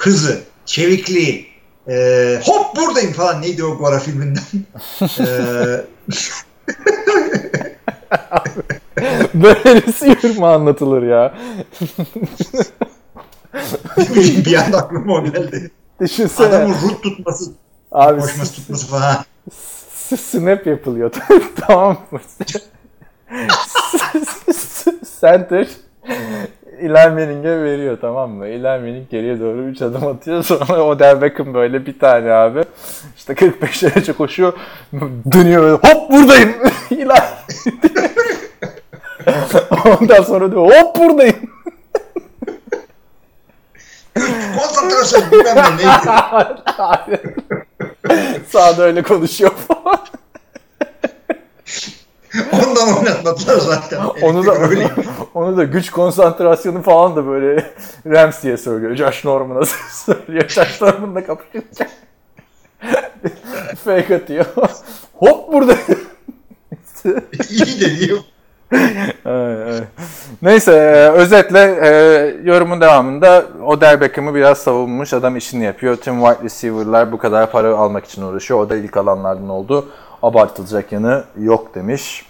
S3: Hızı, çevikliği, e, hop buradayım falan neydi o Gora filminden. e,
S2: Böyle receiver mi anlatılır ya?
S3: bir anda aklıma o geldi.
S2: Düşünsene.
S3: Adamın root tutması,
S2: Abi
S3: koşması tutması falan.
S2: snap yapılıyor. tamam mı? Center Eli Manning'e veriyor tamam mı? Eli Manning geriye doğru 3 adım atıyor. Sonra Odell Beckham böyle bir tane abi. İşte 45 derece koşuyor. Dönüyor böyle hop buradayım. Eli. Ondan sonra diyor hop buradayım.
S3: Konsantrasyon bilmem ne neydi.
S2: Sağda öyle konuşuyor falan.
S3: Ondan oynatmadılar zaten.
S2: onu da
S3: Öyle.
S2: onu da güç konsantrasyonu falan da böyle Ramsey'e söylüyor. Josh Norman'a söylüyor. Josh Norman'la kapışınca fake atıyor. Hop burada.
S3: İyi de diyor.
S2: Neyse e, özetle e, yorumun devamında Odell Beckham'ı biraz savunmuş. Adam işini yapıyor. Tüm wide receiver'lar bu kadar para almak için uğraşıyor. O da ilk alanlardan oldu. Abartılacak yanı yok demiş.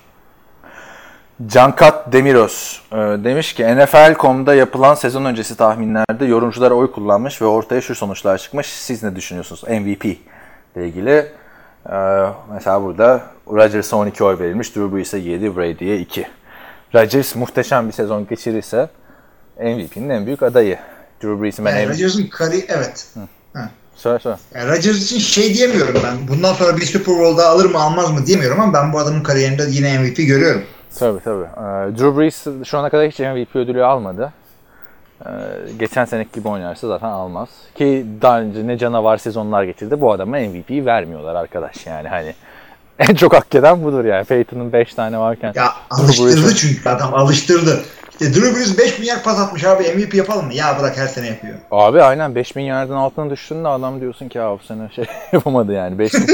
S2: Cankat Demiros e, demiş ki NFL.com'da yapılan sezon öncesi tahminlerde yorumcular oy kullanmış ve ortaya şu sonuçlar çıkmış. Siz ne düşünüyorsunuz MVP ile ilgili? E, mesela burada Rodgers'a 12 oy verilmiş, Drew Brees'e 7, Brady'ye 2. Rodgers muhteşem bir sezon geçirirse MVP'nin en büyük adayı. Drew Brees'in ben
S3: Yani
S2: MVP...
S3: Rodgers'ın kari evet.
S2: Söyle söyle.
S3: Yani Rodgers için şey diyemiyorum ben. Bundan sonra bir Super Bowl'da alır mı almaz mı diyemiyorum ama ben bu adamın kariyerinde yine MVP görüyorum.
S2: Tabii tabii. Ee, Drew Brees şu ana kadar hiç MVP ödülü almadı. Ee, geçen seneki gibi oynarsa zaten almaz. Ki daha önce ne canavar sezonlar getirdi. Bu adama MVP vermiyorlar arkadaş yani hani. En çok hak eden budur yani. Peyton'ın 5 tane varken.
S3: Ya alıştırdı çünkü adam alıştırdı. İşte Drew Brees 5 milyar pas atmış abi MVP yapalım mı? Ya bırak her sene yapıyor.
S2: Abi aynen 5000 yardın altına düştüğünde adam diyorsun ki ya bu sene şey yapamadı yani. 5000.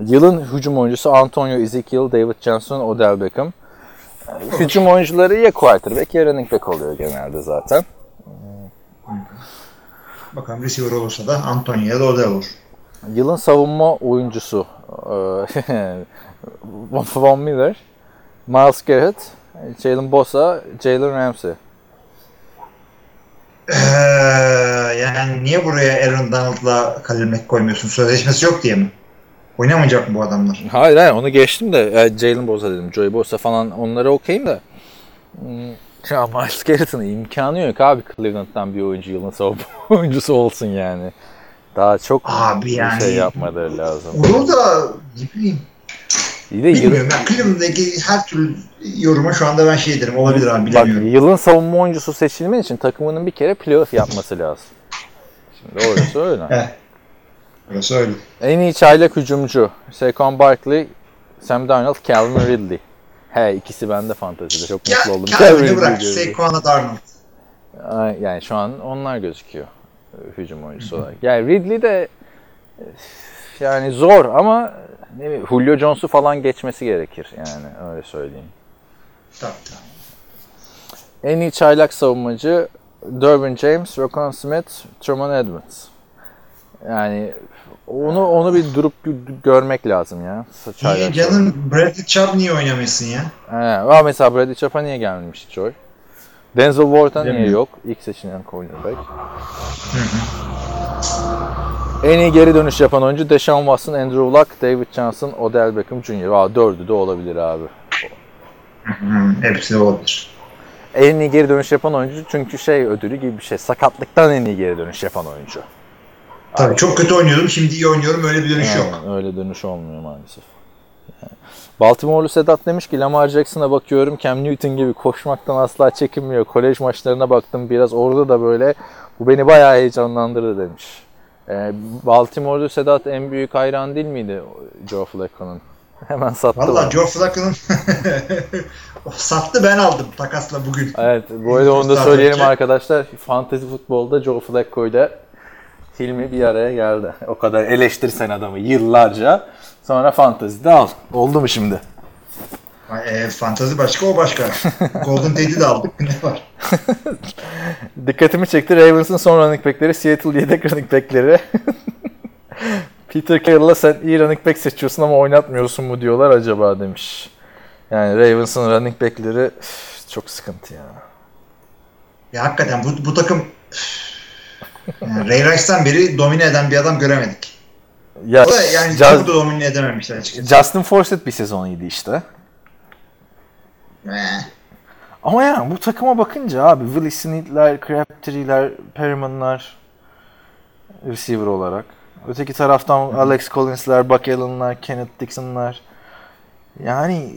S2: Yılın hücum oyuncusu Antonio Ezekiel, David Johnson, Odell Beckham. Hücum oyuncuları ya quarterback ya running back oluyor genelde zaten.
S3: Bakalım receiver olursa da Antonio ya da Odell olur.
S2: Yılın savunma oyuncusu eee, Von Miller, Miles Garrett, Jalen Bosa, Jalen Ramsey.
S3: Ee, yani niye buraya Aaron Donald'la Khalil Mack koymuyorsun? Sözleşmesi yok diye mi? Oynamayacak mı bu adamlar?
S2: Hayır hayır onu geçtim de e, Jalen Bosa dedim. Joey Bosa falan onları okeyim de. Hmm, Ya Miles Garrett'ın imkanı yok abi Cleveland'dan bir oyuncu yılın savunma oyuncusu olsun yani. Daha çok
S3: Abi
S2: bir
S3: yani-
S2: şey yapmaları lazım.
S3: Onu da ne bileyim.
S2: İyi de yıl,
S3: Bilmiyorum. Yani Cleveland'daki her türlü yoruma şu anda ben şey derim. Olabilir abi
S2: bak,
S3: bilemiyorum.
S2: yılın savunma oyuncusu seçilmen için takımının bir kere playoff yapması lazım. Şimdi orası öyle.
S3: Heh. Burası öyle.
S2: En iyi çaylak hücumcu Saquon Barkley, Sam Darnold, Calvin Ridley. He ikisi bende fantezide çok
S3: Ya,
S2: mutlu oldum.
S3: Calvin'i bırak. Saquon'a Darnold.
S2: Yani şu an onlar gözüküyor e, hücum oyuncusu olarak. Yani Ridley de yani zor ama ne bileyim, Julio Jones'u falan geçmesi gerekir yani öyle söyleyeyim.
S3: Tabii tabii.
S2: En iyi çaylak savunmacı Derwin James, Rokon Smith, Truman Edmonds. Yani onu onu bir durup bir görmek lazım ya.
S3: Niye canım Bradley Chubb niye oynamışsın ya?
S2: He, ama mesela Bradley Chap'a niye gelmemiş Joy? Denzel Ward'a niye
S3: Bilmiyorum.
S2: yok? İlk seçilen cornerback. en iyi geri dönüş yapan oyuncu Deshaun Watson, Andrew Luck, David Johnson, Odell Beckham Jr. Aa, dördü de olabilir abi.
S3: Hmm, hepsi olabilir.
S2: En iyi geri dönüş yapan oyuncu çünkü şey ödülü gibi bir şey. Sakatlıktan en iyi geri dönüş yapan oyuncu.
S3: Tabii çok kötü oynuyordum. Şimdi iyi oynuyorum. Öyle bir dönüş yok.
S2: Aynen, öyle dönüş olmuyor maalesef. Yani. Baltimore'lu Sedat demiş ki Lamar Jackson'a bakıyorum Cam Newton gibi koşmaktan asla çekinmiyor. Kolej maçlarına baktım biraz orada da böyle bu beni bayağı heyecanlandırdı demiş. Ee, Baltimore'lu Sedat en büyük hayran değil miydi Joe Flacco'nun? Hemen sattı.
S3: Valla. Joe Flacco'nun sattı ben aldım takasla bugün.
S2: Evet bu arada onu da söyleyelim
S3: önce-
S2: arkadaşlar. Fantasy futbolda Joe Flacco ile Hilmi bir araya geldi. O kadar eleştirsen adamı yıllarca. Sonra fantezide al. Oldu mu şimdi?
S3: E, fantazi başka o başka. Golden Tate'i de aldık. Ne var?
S2: Dikkatimi çekti. Ravens'ın son running backleri, Seattle yedek running backleri. Peter Carroll'a sen iyi running back seçiyorsun ama oynatmıyorsun mu diyorlar acaba demiş. Yani Ravens'ın running backleri çok sıkıntı ya.
S3: Ya hakikaten bu, bu takım yani Ray Rice'dan beri domine eden bir adam göremedik.
S2: Ya,
S3: O da yani
S2: Just-
S3: da domine edememişler açıkçası.
S2: Justin Forsett bir sezon iyiydi işte.
S3: Eh,
S2: Ama yani bu takıma bakınca abi Willie Snead'ler, Crabtree'ler, Perriman'lar receiver olarak. Öteki taraftan Alex Collins'ler, Buck Allen'lar, Kenneth Dixon'lar. Yani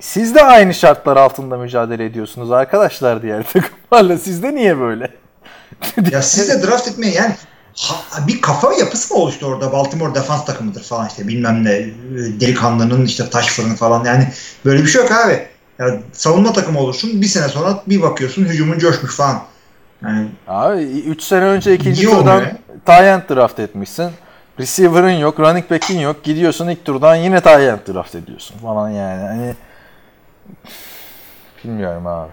S2: siz de aynı şartlar altında mücadele ediyorsunuz arkadaşlar diğer takımlarla. Sizde niye böyle?
S3: ya siz de draft etmeyin yani ha- bir kafa yapısı mı oluştu orada Baltimore defans takımıdır falan işte bilmem ne delikanlının işte taş fırını falan yani böyle bir şey yok abi. Ya savunma takımı olursun bir sene sonra bir bakıyorsun hücumun coşmuş falan. Yani
S2: Abi 3 sene önce ikinci turdan? Tyent draft etmişsin. Receiver'ın yok, running back'in yok. Gidiyorsun ilk turdan yine Tyent draft ediyorsun falan yani. Hani bilmiyorum abi.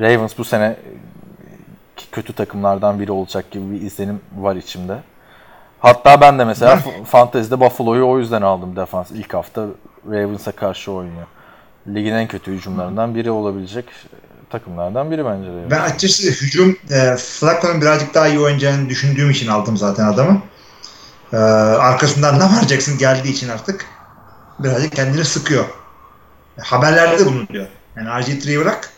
S2: Ravens bu sene kötü takımlardan biri olacak gibi bir izlenim var içimde. Hatta ben de mesela f- Fantasy'de Buffalo'yu o yüzden aldım defans. ilk hafta Ravens'a karşı oynuyor. Ligin en kötü hücumlarından biri olabilecek takımlardan biri bence Ravens.
S3: ben açıkçası hücum e, Flacco'nun birazcık daha iyi oynayacağını düşündüğüm için aldım zaten adamı. E, arkasından ne Jackson geldiği için artık birazcık kendini sıkıyor. Haberlerde de bunu diyor. Yani RG3'yi bırak.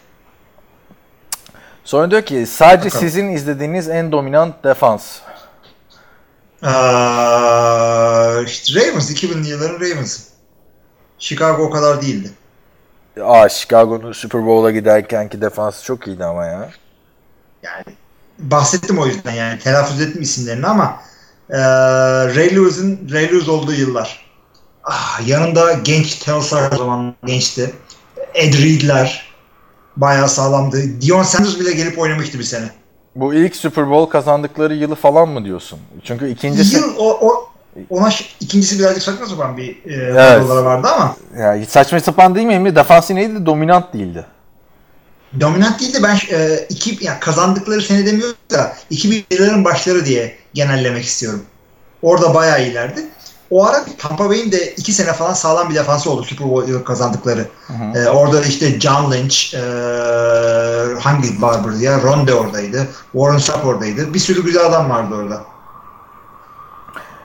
S2: Sonra diyor ki sadece
S3: Bakalım.
S2: sizin izlediğiniz en dominant defans.
S3: Ee, işte Ravens 2000'li yılların Ravens. Chicago o kadar değildi.
S2: Aa Chicago'nun Super Bowl'a giderkenki defansı çok iyiydi ama ya.
S3: Yani bahsettim o yüzden yani telaffuz ettim isimlerini ama ee, Ray Lewis'in Ray Lewis olduğu yıllar. Ah, yanında genç Telstar o zaman gençti. Ed Reed'ler bayağı sağlamdı. Dion Sanders bile gelip oynamıştı bir sene.
S2: Bu ilk Super Bowl kazandıkları yılı falan mı diyorsun? Çünkü ikincisi
S3: Yıl o, o ona ikincisi birazcık saçma sapan bir e,
S2: Evet.
S3: vardı ama
S2: ya saçma sapan değil mi? Emre? Defansı neydi? Dominant değildi.
S3: Dominant değil de ben e, iki, yani kazandıkları sene demiyorum da 2000'lerin başları diye genellemek istiyorum. Orada bayağı iyilerdi. O ara Tampa Bay'in de iki sene falan sağlam bir defansı oldu Super Bowl kazandıkları. Ee, orada işte John Lynch, e, hangi Barber ya? Ronde oradaydı. Warren Sapp oradaydı. Bir sürü güzel adam vardı orada.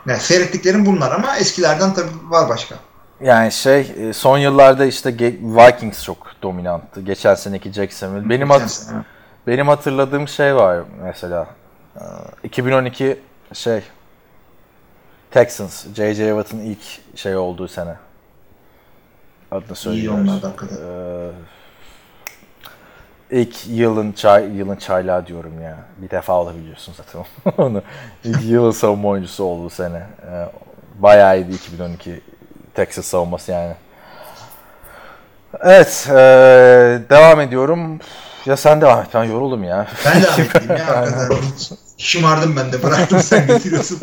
S3: Yani seyrettiklerim bunlar ama eskilerden tabii var başka.
S2: Yani şey e, son yıllarda işte Vikings çok dominanttı. Geçen seneki Jacksonville. Benim
S3: Geçen
S2: hat-
S3: sene.
S2: benim hatırladığım şey var mesela. Ee, 2012 şey Texans, J.J. Watt'ın ilk şey olduğu sene. Adını
S3: İyi
S2: söyleyeyim.
S3: onlar hakikaten.
S2: Ee, ilk yılın çay yılın çaylağı diyorum ya. Bir defa olabiliyorsun zaten onu. İlk yılın savunma oyuncusu olduğu sene. Ee, bayağı iyiydi 2012 Texas savunması yani. Evet, ee, devam ediyorum. Ya sen devam et, ben yoruldum ya.
S3: Ben de edeyim ya hakikaten. Şımardım ben de. Bıraktım sen getiriyorsun.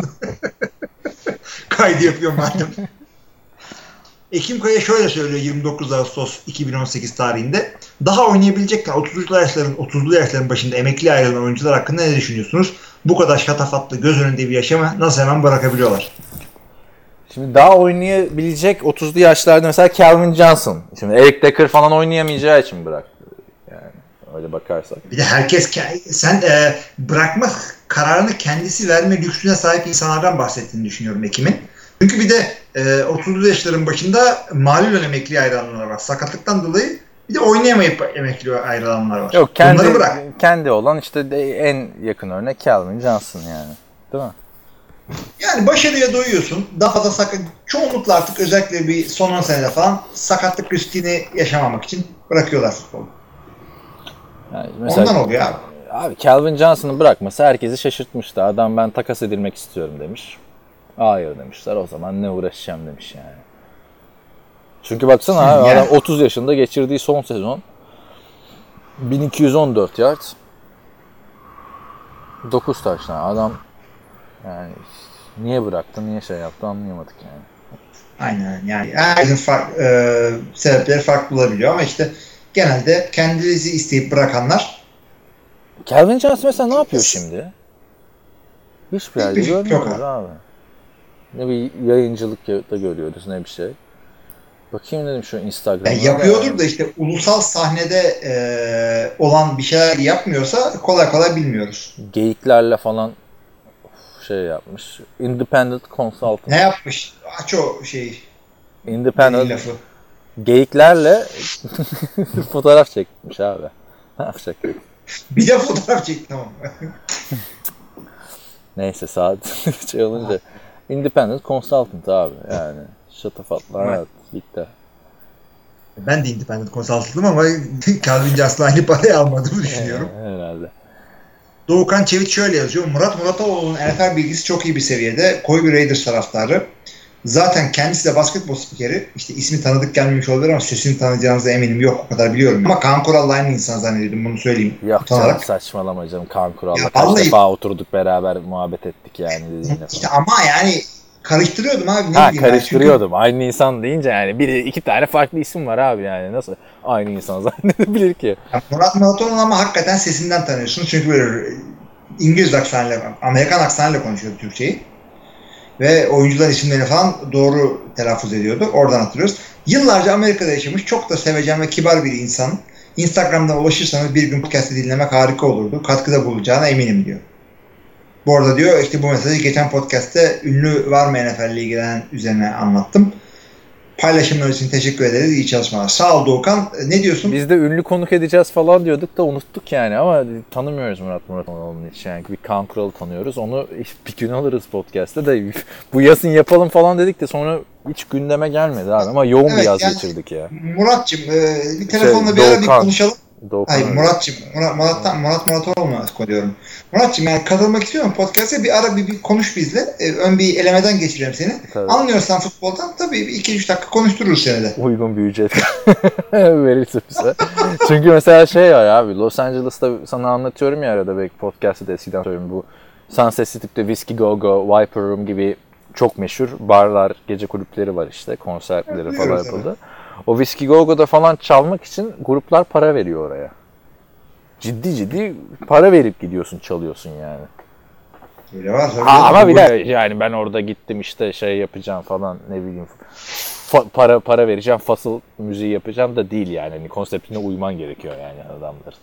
S3: Kaydı yapıyorum madem. Ekim Kaya şöyle söylüyor 29 Ağustos 2018 tarihinde. Daha oynayabilecekken 30'lu yaşların 30'lu yaşların başında emekli ayrılan oyuncular hakkında ne düşünüyorsunuz? Bu kadar şatafatlı göz önünde bir yaşamı nasıl hemen bırakabiliyorlar?
S2: Şimdi daha oynayabilecek 30'lu yaşlarda mesela Calvin Johnson. Şimdi Eric Decker falan oynayamayacağı için bıraktı. Yani öyle bakarsak.
S3: Bir de herkes ke- sen e, bırakma kararını kendisi verme lüksüne sahip insanlardan bahsettiğini düşünüyorum Ekim'in. Çünkü bir de e, 30'lu yaşların başında malum emekli ayrılanlar var. Sakatlıktan dolayı bir de oynayamayıp emekli ayrılanlar var.
S2: Yok kendi
S3: Bunları bırak.
S2: kendi olan işte en yakın örnek Calvin Johnson yani. Değil mi?
S3: Yani başarıya doyuyorsun. Daha da sakat, çoğunlukla artık özellikle bir son 10 senede falan sakatlık riskini yaşamamak için bırakıyorlar futbolu.
S2: Yani
S3: Ondan oluyor abi.
S2: Abi Calvin Johnson'ı bırakmasa herkesi şaşırtmıştı. Adam ben takas edilmek istiyorum demiş. Hayır demişler. O zaman ne uğraşacağım demiş yani. Çünkü baksana abi
S3: Yani.
S2: adam 30 yaşında geçirdiği son sezon 1214 yard 9 taştan adam yani niye bıraktı niye şey yaptı anlayamadık yani.
S3: Aynen yani herkesin fark, e, sebepleri farklı olabiliyor ama işte genelde kendinizi isteyip bırakanlar
S2: Calvin Johnson mesela ne yapıyor şimdi? Hiçbir yerde
S3: şey
S2: görmüyoruz abi. Ne bir yayıncılık da görüyoruz ne bir şey. Bakayım dedim şu Instagram'a.
S3: yani yapıyordur da işte ulusal sahnede e, olan bir şeyler yapmıyorsa kolay kolay bilmiyoruz.
S2: Geyiklerle falan şey yapmış. Independent Consultant.
S3: Ne yapmış? Aç o şey
S2: Independent
S3: lafı.
S2: geyiklerle fotoğraf çekmiş abi. Ne yapacak?
S3: Bir de fotoğraf çek tamam.
S2: Neyse saat şey olunca. Independent Consultant abi yani. Şatafatlar
S3: Evet.
S2: bitti.
S3: Ben de independent consultant'ım ama Calvin Johnson'la aynı parayı almadığımı düşünüyorum.
S2: Herhalde.
S3: Doğukan Çevik şöyle yazıyor. Murat Muratoğlu'nun NFL bilgisi çok iyi bir seviyede. Koy bir Raiders taraftarı. Zaten kendisi de basketbol spikeri. İşte ismi tanıdık gelmemiş olabilir ama sesini tanıyacağınıza eminim yok. O kadar biliyorum. Ama Kaan Kural'la aynı insan zannediyordum bunu söyleyeyim.
S2: Yok canım
S3: Utanarak.
S2: saçmalama canım. Kaan Kural'la
S3: Ya
S2: kaç
S3: vallahi-
S2: defa oturduk beraber muhabbet ettik yani
S3: İşte ama yani karıştırıyordum abi. Ne
S2: Ha karıştırıyordum. Aynı insan deyince yani biri iki tane farklı isim var abi yani nasıl aynı insan zannedebilir ki?
S3: Çünkü ya Murat Muratoğlu'nun ama hakikaten sesinden tanıyorsunuz. Çünkü böyle İngiliz aksanıyla, Amerikan aksanıyla konuşuyordu Türkçeyi. Ve oyuncuların isimlerini falan doğru telaffuz ediyordu. Oradan hatırlıyoruz. Yıllarca Amerika'da yaşamış. Çok da sevecen ve kibar bir insan. Instagram'dan ulaşırsanız bir gün podcast'ı dinlemek harika olurdu. Katkıda bulunacağına eminim diyor. Bu arada diyor işte bu mesajı geçen podcast'te ünlü var mı NFL ile ilgilenen üzerine anlattım. Paylaşımlar için teşekkür ederiz. İyi çalışmalar. Sağ ol Doğukan. Ne diyorsun?
S2: Biz de ünlü konuk edeceğiz falan diyorduk da unuttuk yani ama tanımıyoruz Murat Muratoğlu'nun hiç yani bir Kaan Kural'ı tanıyoruz. Onu bir gün alırız podcast'te de bu yazın yapalım falan dedik de sonra hiç gündeme gelmedi abi ama yoğun bir
S3: Evet,
S2: yaz
S3: yani-
S2: geçirdik ya.
S3: Murat'cığım e, bir telefonla bir ara bir konuşalım.
S2: Doğukan
S3: Hayır
S2: öyle.
S3: Murat'cığım. Murat, Murat'tan, Murat Muratoğlu mu diyorum. Murat'cığım yani katılmak istiyorum podcast'e bir ara bir, bir konuş bizle. E, ön bir elemeden geçirelim seni.
S2: Tabii.
S3: Anlıyorsan futboldan tabii 2-3 dakika konuştururuz seni de.
S2: uygun bir ücret verirse bize. Çünkü mesela şey var abi Los Angeles'ta sana anlatıyorum ya arada belki podcast'ta da eskiden söylüyorum bu Sunset Strip'te Whiskey Go Go, Viper Room gibi çok meşhur barlar, gece kulüpleri var işte konserleri falan yapıldı. O Whiskey Go Go'da falan çalmak için gruplar para veriyor oraya. ciddi ciddi para verip gidiyorsun çalıyorsun yani.
S3: Öyle var. tabii.
S2: Ha, ama bir de yani ben orada gittim işte şey yapacağım falan ne bileyim fa- para para vereceğim fasıl müziği yapacağım da değil yani hani konseptine uyman gerekiyor yani adamların.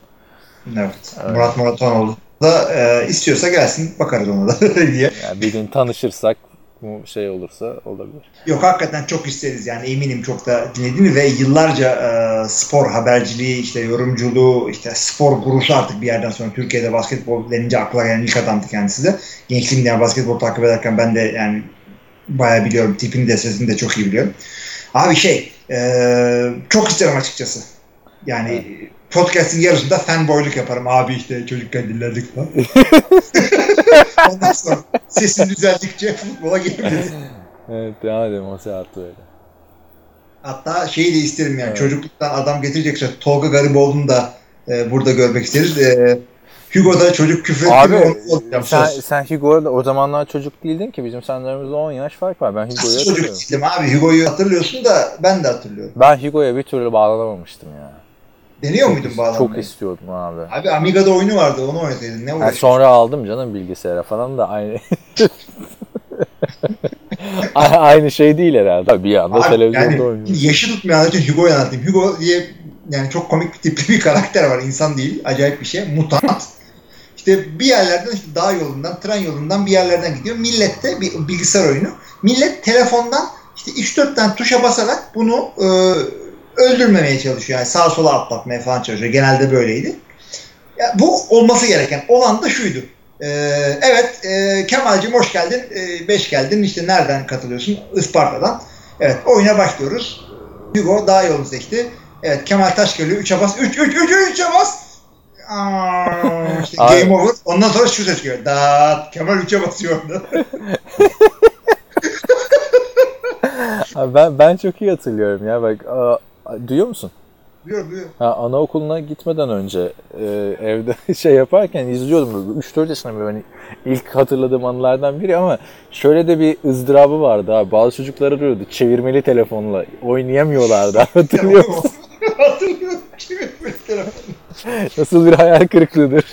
S3: Evet. Murat Muratonoğlu da e, istiyorsa gelsin bakarız ona da diye.
S2: Yani bir gün tanışırsak bu şey olursa olabilir.
S3: Yok hakikaten çok isteriz yani eminim çok da dinlediğini ve yıllarca e, spor haberciliği işte yorumculuğu işte spor gurusu artık bir yerden sonra Türkiye'de basketbol denince akla gelen ilk adamdı kendisi de. Gençliğimde yani basketbol takip ederken ben de yani bayağı biliyorum tipini de sesini de çok iyi biliyorum. Abi şey e, çok isterim açıkçası. Yani podcast'in yarısında fanboyluk yaparım. Abi işte çocukken dinlerdik falan. Ondan sonra sesin düzeldikçe futbola gelebiliriz.
S2: Evet devam edelim o seyahat öyle.
S3: Hatta şeyi de isterim yani
S2: Evet.
S3: çocukluktan adam getirecekse Tolga Gariboğlu'nu da e, burada görmek isteriz. E, Hugo da çocuk küfür
S2: Abi
S3: onu
S2: sen, sen Hugo'da o zamanlar çocuk değildin ki bizim seninle aramızda 10 yaş fark var. Ben Hugo'yu
S3: çocuk değilim abi Hugo'yu hatırlıyorsun da ben de hatırlıyorum.
S2: Ben Hugo'ya bir türlü bağlanamamıştım ya.
S3: Deniyor
S2: Çok,
S3: muydun
S2: ist-
S3: bağlanmayı?
S2: çok istiyordum abi.
S3: Abi Amiga'da oyunu vardı onu oynasaydın ne
S2: Yani sonra aldım canım bilgisayara falan da aynı aynı şey değil herhalde. Bir anda
S3: Abi,
S2: televizyonda
S3: yani
S2: oynuyorsun.
S3: yaşı tutmayanlar için Hugo'yu anlatayım. Hugo diye yani çok komik bir tipli bir karakter var. İnsan değil. Acayip bir şey. Mutant. İşte bir yerlerden işte dağ yolundan, tren yolundan bir yerlerden gidiyor. Millette bir bilgisayar oyunu. Millet telefondan işte 3-4 tane tuşa basarak bunu e, öldürmemeye çalışıyor. Yani sağa sola atlatmaya falan çalışıyor. Genelde böyleydi. Ya, bu olması gereken olan da şuydu. E, evet e, Kemal'cim hoş geldin. 5 geldin. İşte nereden katılıyorsun? Isparta'dan. Evet oyuna başlıyoruz. Hugo daha yolunu seçti. Evet Kemal Taş geliyor. 3'e bas. 3 3 3 3'e bas. Aa, işte game over. Ondan sonra şu ses geliyor. Dat. Kemal 3'e basıyor orada.
S2: Ben ben çok iyi hatırlıyorum ya bak aa, duyuyor musun?
S3: Buyur buyur.
S2: Ha, anaokuluna gitmeden önce e, evde şey yaparken izliyordum. böyle 3-4 yaşında böyle hani ilk hatırladığım anılardan biri ama şöyle de bir ızdırabı vardı abi. Bazı çocuklar arıyordu çevirmeli telefonla oynayamıyorlardı. Hatırlıyor musun?
S3: Hatırlıyorum. Böyle telefonu?
S2: Nasıl bir hayal kırıklığıdır.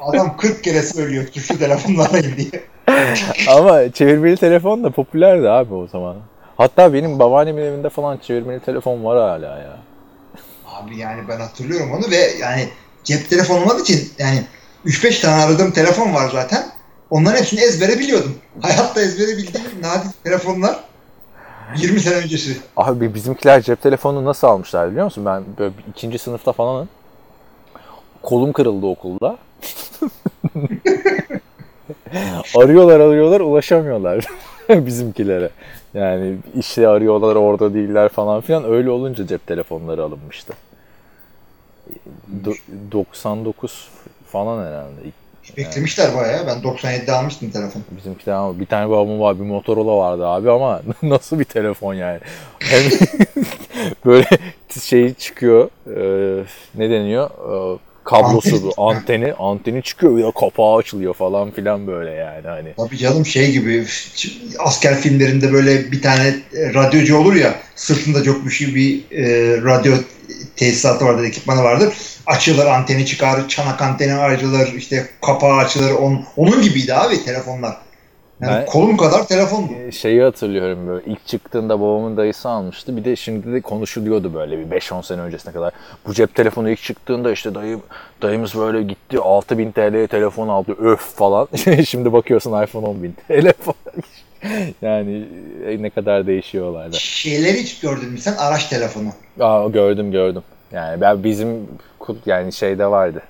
S3: Adam 40 kere söylüyor tuşlu telefonlarlayım diye.
S2: ama çevirmeli telefon da popülerdi abi o zaman. Hatta benim babaannemin evinde falan çevirmeli telefon var hala ya.
S3: Abi yani ben hatırlıyorum onu ve yani cep telefonu olmadığı için yani 3-5 tane aradığım telefon var zaten. Onların hepsini ezbere biliyordum. Hayatta ezbere bildiğim nadir telefonlar 20 sene öncesi.
S2: Abi bizimkiler cep telefonunu nasıl almışlar biliyor musun? Ben böyle ikinci sınıfta falanım. Kolum kırıldı okulda. arıyorlar arıyorlar ulaşamıyorlar bizimkilere. Yani işte arıyorlar orada değiller falan filan. Öyle olunca cep telefonları alınmıştı. Do- 99 falan herhalde.
S3: Beklemişler bayağı. Ben 97'de almıştım telefon.
S2: Bizimkiler ama bir tane babamın var bir Motorola vardı abi ama nasıl bir telefon yani. Hem böyle şey çıkıyor e, ne deniyor E, kablosu bu anteni anteni çıkıyor ya kapağı açılıyor falan filan böyle yani hani.
S3: Tabii canım şey gibi asker filmlerinde böyle bir tane e, radyocu olur ya sırtında çok güçlü bir e, radyo tesisatı vardır, ekipmanı vardır. Açılır, anteni çıkar, çanak anteni ayrılır, işte kapağı açılır. On, onun gibiydi abi telefonlar. Yani
S2: Ben-
S3: kolum kadar telefondu.
S2: E, Şeyi hatırlıyorum böyle ilk çıktığında babamın dayısı almıştı. Bir de şimdi de konuşuluyordu böyle bir 5-10 sene öncesine kadar. Bu cep telefonu ilk çıktığında işte dayı, dayımız böyle gitti 6000 TL'ye telefon aldı öf falan. şimdi bakıyorsun iPhone 10.000 TL falan. yani e, ne kadar değişiyor olaylar.
S3: Şeyleri hiç gördün mü sen? Araç telefonu.
S2: Aa, gördüm gördüm. Yani ben bizim yani şeyde vardı.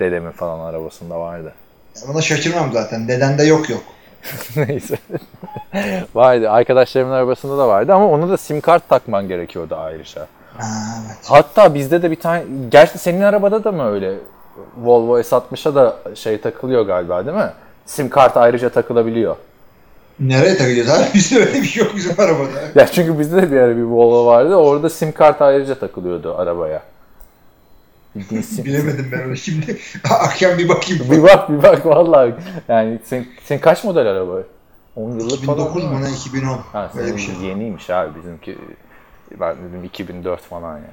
S2: Dedemin falan arabasında vardı.
S3: Ona şaşırmam zaten. Dedende yok yok.
S2: Neyse. vardı. Arkadaşlarımın arabasında da vardı ama ona da sim kart takman gerekiyordu ayrıca.
S3: Ha, evet.
S2: Hatta bizde de bir tane... Gerçi senin arabada da mı öyle? Volvo S60'a da şey takılıyor galiba değil mi? Sim kart ayrıca takılabiliyor.
S3: Nereye takacağız abi? Bizde öyle bir şey yok bizim arabada.
S2: Ya çünkü bizde de bir ara bir Volvo vardı. Orada sim kart ayrıca takılıyordu arabaya.
S3: Bilemedim ben onu şimdi. Akşam bir bakayım.
S2: bir bak bir bak vallahi. Yani sen, sen kaç model araba? 10 yıllık falan
S3: 2009
S2: değil mi?
S3: mu ne 2010.
S2: Ha,
S3: Öyle
S2: senin
S3: bir şey.
S2: yeniymiş abi bizimki. Ben dedim 2004 falan yani.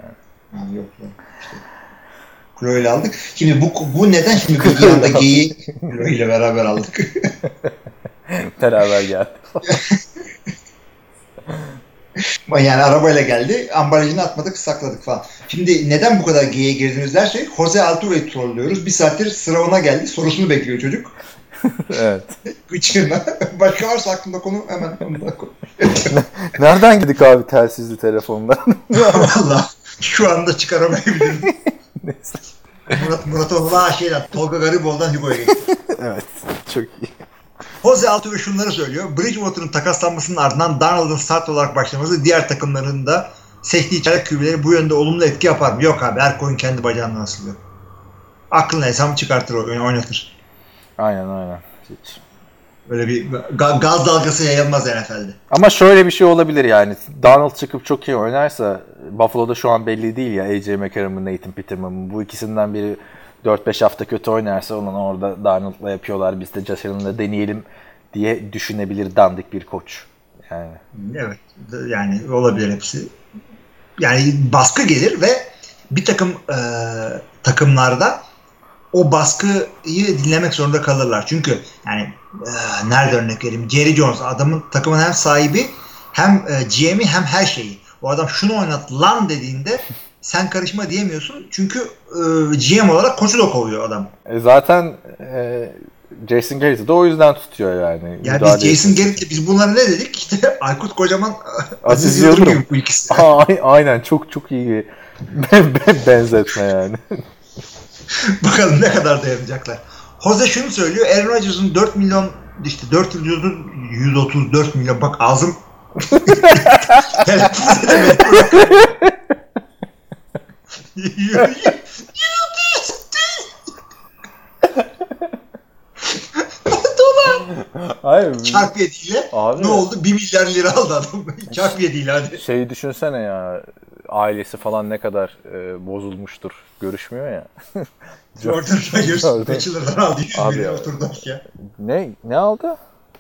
S3: Ha, yok yok. İşte. Chloe aldık. Şimdi bu bu neden şimdi bir anda geyiği Chloe ile beraber aldık?
S2: Beraber geldi.
S3: yani arabayla geldi. Ambalajını atmadık sakladık falan. Şimdi neden bu kadar geyiğe girdiniz dersek Jose Altuve'yi trollüyoruz. Bir saattir sıra ona geldi. Sorusunu bekliyor çocuk.
S2: evet.
S3: Gıçkına. Başka varsa aklında konu hemen ondan konu.
S2: Nereden gidik abi telsizli telefondan?
S3: Valla şu anda çıkaramayabilirim. Murat, Murat Oğuz'a şeyden Tolga Garibol'dan Hugo'ya geçti.
S2: evet. Çok iyi.
S3: Jose Altuve şunları söylüyor. Bridgewater'ın takaslanmasının ardından Donald'ın start olarak başlaması diğer takımların da seçtiği çaylak kübüleri bu yönde olumlu etki yapar mı? Yok abi her koyun kendi bacağından asılıyor. Aklına hesabı çıkartır oynatır.
S2: Aynen aynen. Hiç.
S3: Böyle bir ga- gaz dalgası yayılmaz NFL'de.
S2: Ama şöyle bir şey olabilir yani. Donald çıkıp çok iyi oynarsa Buffalo'da şu an belli değil ya AJ McCarron Nathan Peterman mı bu ikisinden biri 4-5 hafta kötü oynarsa onun orada Donald'la yapıyorlar biz de Josh Allen'la deneyelim diye düşünebilir dandik bir koç. Yani.
S3: Evet yani olabilir hepsi. Yani baskı gelir ve bir takım e, takımlarda o baskıyı dinlemek zorunda kalırlar. Çünkü yani e, nerede örnek vereyim? Jerry Jones adamın takımın hem sahibi hem e, GM'i hem her şeyi. O adam şunu oynat lan dediğinde sen karışma diyemiyorsun. Çünkü e, GM olarak koçu da kovuyor adam.
S2: E zaten e, Jason Garrett'i de o yüzden tutuyor yani.
S3: Yani biz Jason Garrett'le biz bunlara ne dedik? İşte Aykut Kocaman
S2: Aziz
S3: Aziz Yıldırım
S2: Yıldırım.
S3: bu ikisi.
S2: Aa, aynen çok çok iyi benzetme yani.
S3: Bakalım ne kadar dayanacaklar. Jose şunu söylüyor. Aaron Rodgers'ın 4 milyon işte 4 milyon 134 milyon bak ağzım telaffuz edemedim. Dolar.
S2: Hayır.
S3: Çarp yediyle
S2: Abi.
S3: ne oldu? 1 milyar lira aldı adam. Çarp yediyle hadi.
S2: Şeyi düşünsene ya ailesi falan ne kadar e, bozulmuştur. Görüşmüyor ya.
S3: Jordan Rodgers. Bachelor'dan aldı 100
S2: Abi
S3: milyon
S2: ya. ne ne aldı?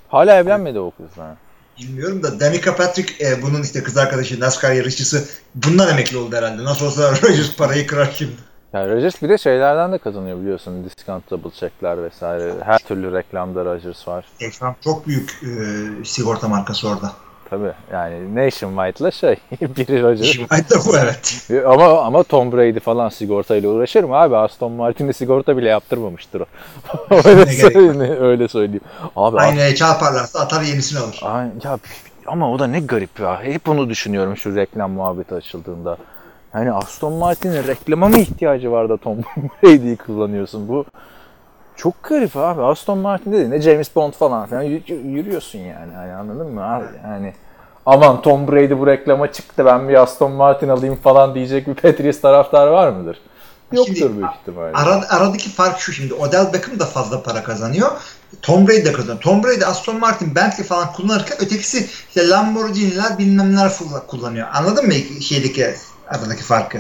S2: Hala evlenmedi o kızla.
S3: Bilmiyorum da Danica Patrick e, bunun işte kız arkadaşı NASCAR yarışçısı bundan emekli oldu herhalde. Nasıl olsa Rodgers parayı kırar şimdi.
S2: Ya Rodgers bir de şeylerden de kazanıyor biliyorsun. Discount double checkler vesaire. Her türlü reklamda Rodgers var.
S3: Ekran çok büyük e, sigorta markası orada.
S2: Tabii yani Nationwide'la şey biri Rodgers.
S3: Da bu evet.
S2: Ama ama Tom Brady falan sigortayla uğraşır mı abi? Aston Martin'e sigorta bile yaptırmamıştır o. öyle, söyleyeyim, öyle söyleyeyim. Abi
S3: Aynaya çarparlarsa atar yenisini alır.
S2: Ay, ya ama o da ne garip ya. Hep onu düşünüyorum şu reklam muhabbeti açıldığında. Yani Aston Martin'in reklama mı ihtiyacı var da Tom Brady'yi kullanıyorsun? Bu çok garip abi. Aston Martin dedi ne James Bond falan filan y- yürüyorsun yani. yani anladın mı abi? Yani aman Tom Brady bu reklama çıktı ben bir Aston Martin alayım falan diyecek bir Patriots taraftar var mıdır? Yoktur
S3: Şimdi,
S2: büyük ihtimalle.
S3: Ara, aradaki fark şu şimdi. Odell Beckham da fazla para kazanıyor. Tom Brady de kazanıyor. Tom Brady Aston Martin, Bentley falan kullanırken ötekisi işte Lamborghini'ler bilmem neler kullanıyor. Anladın mı şeydeki aradaki farkı?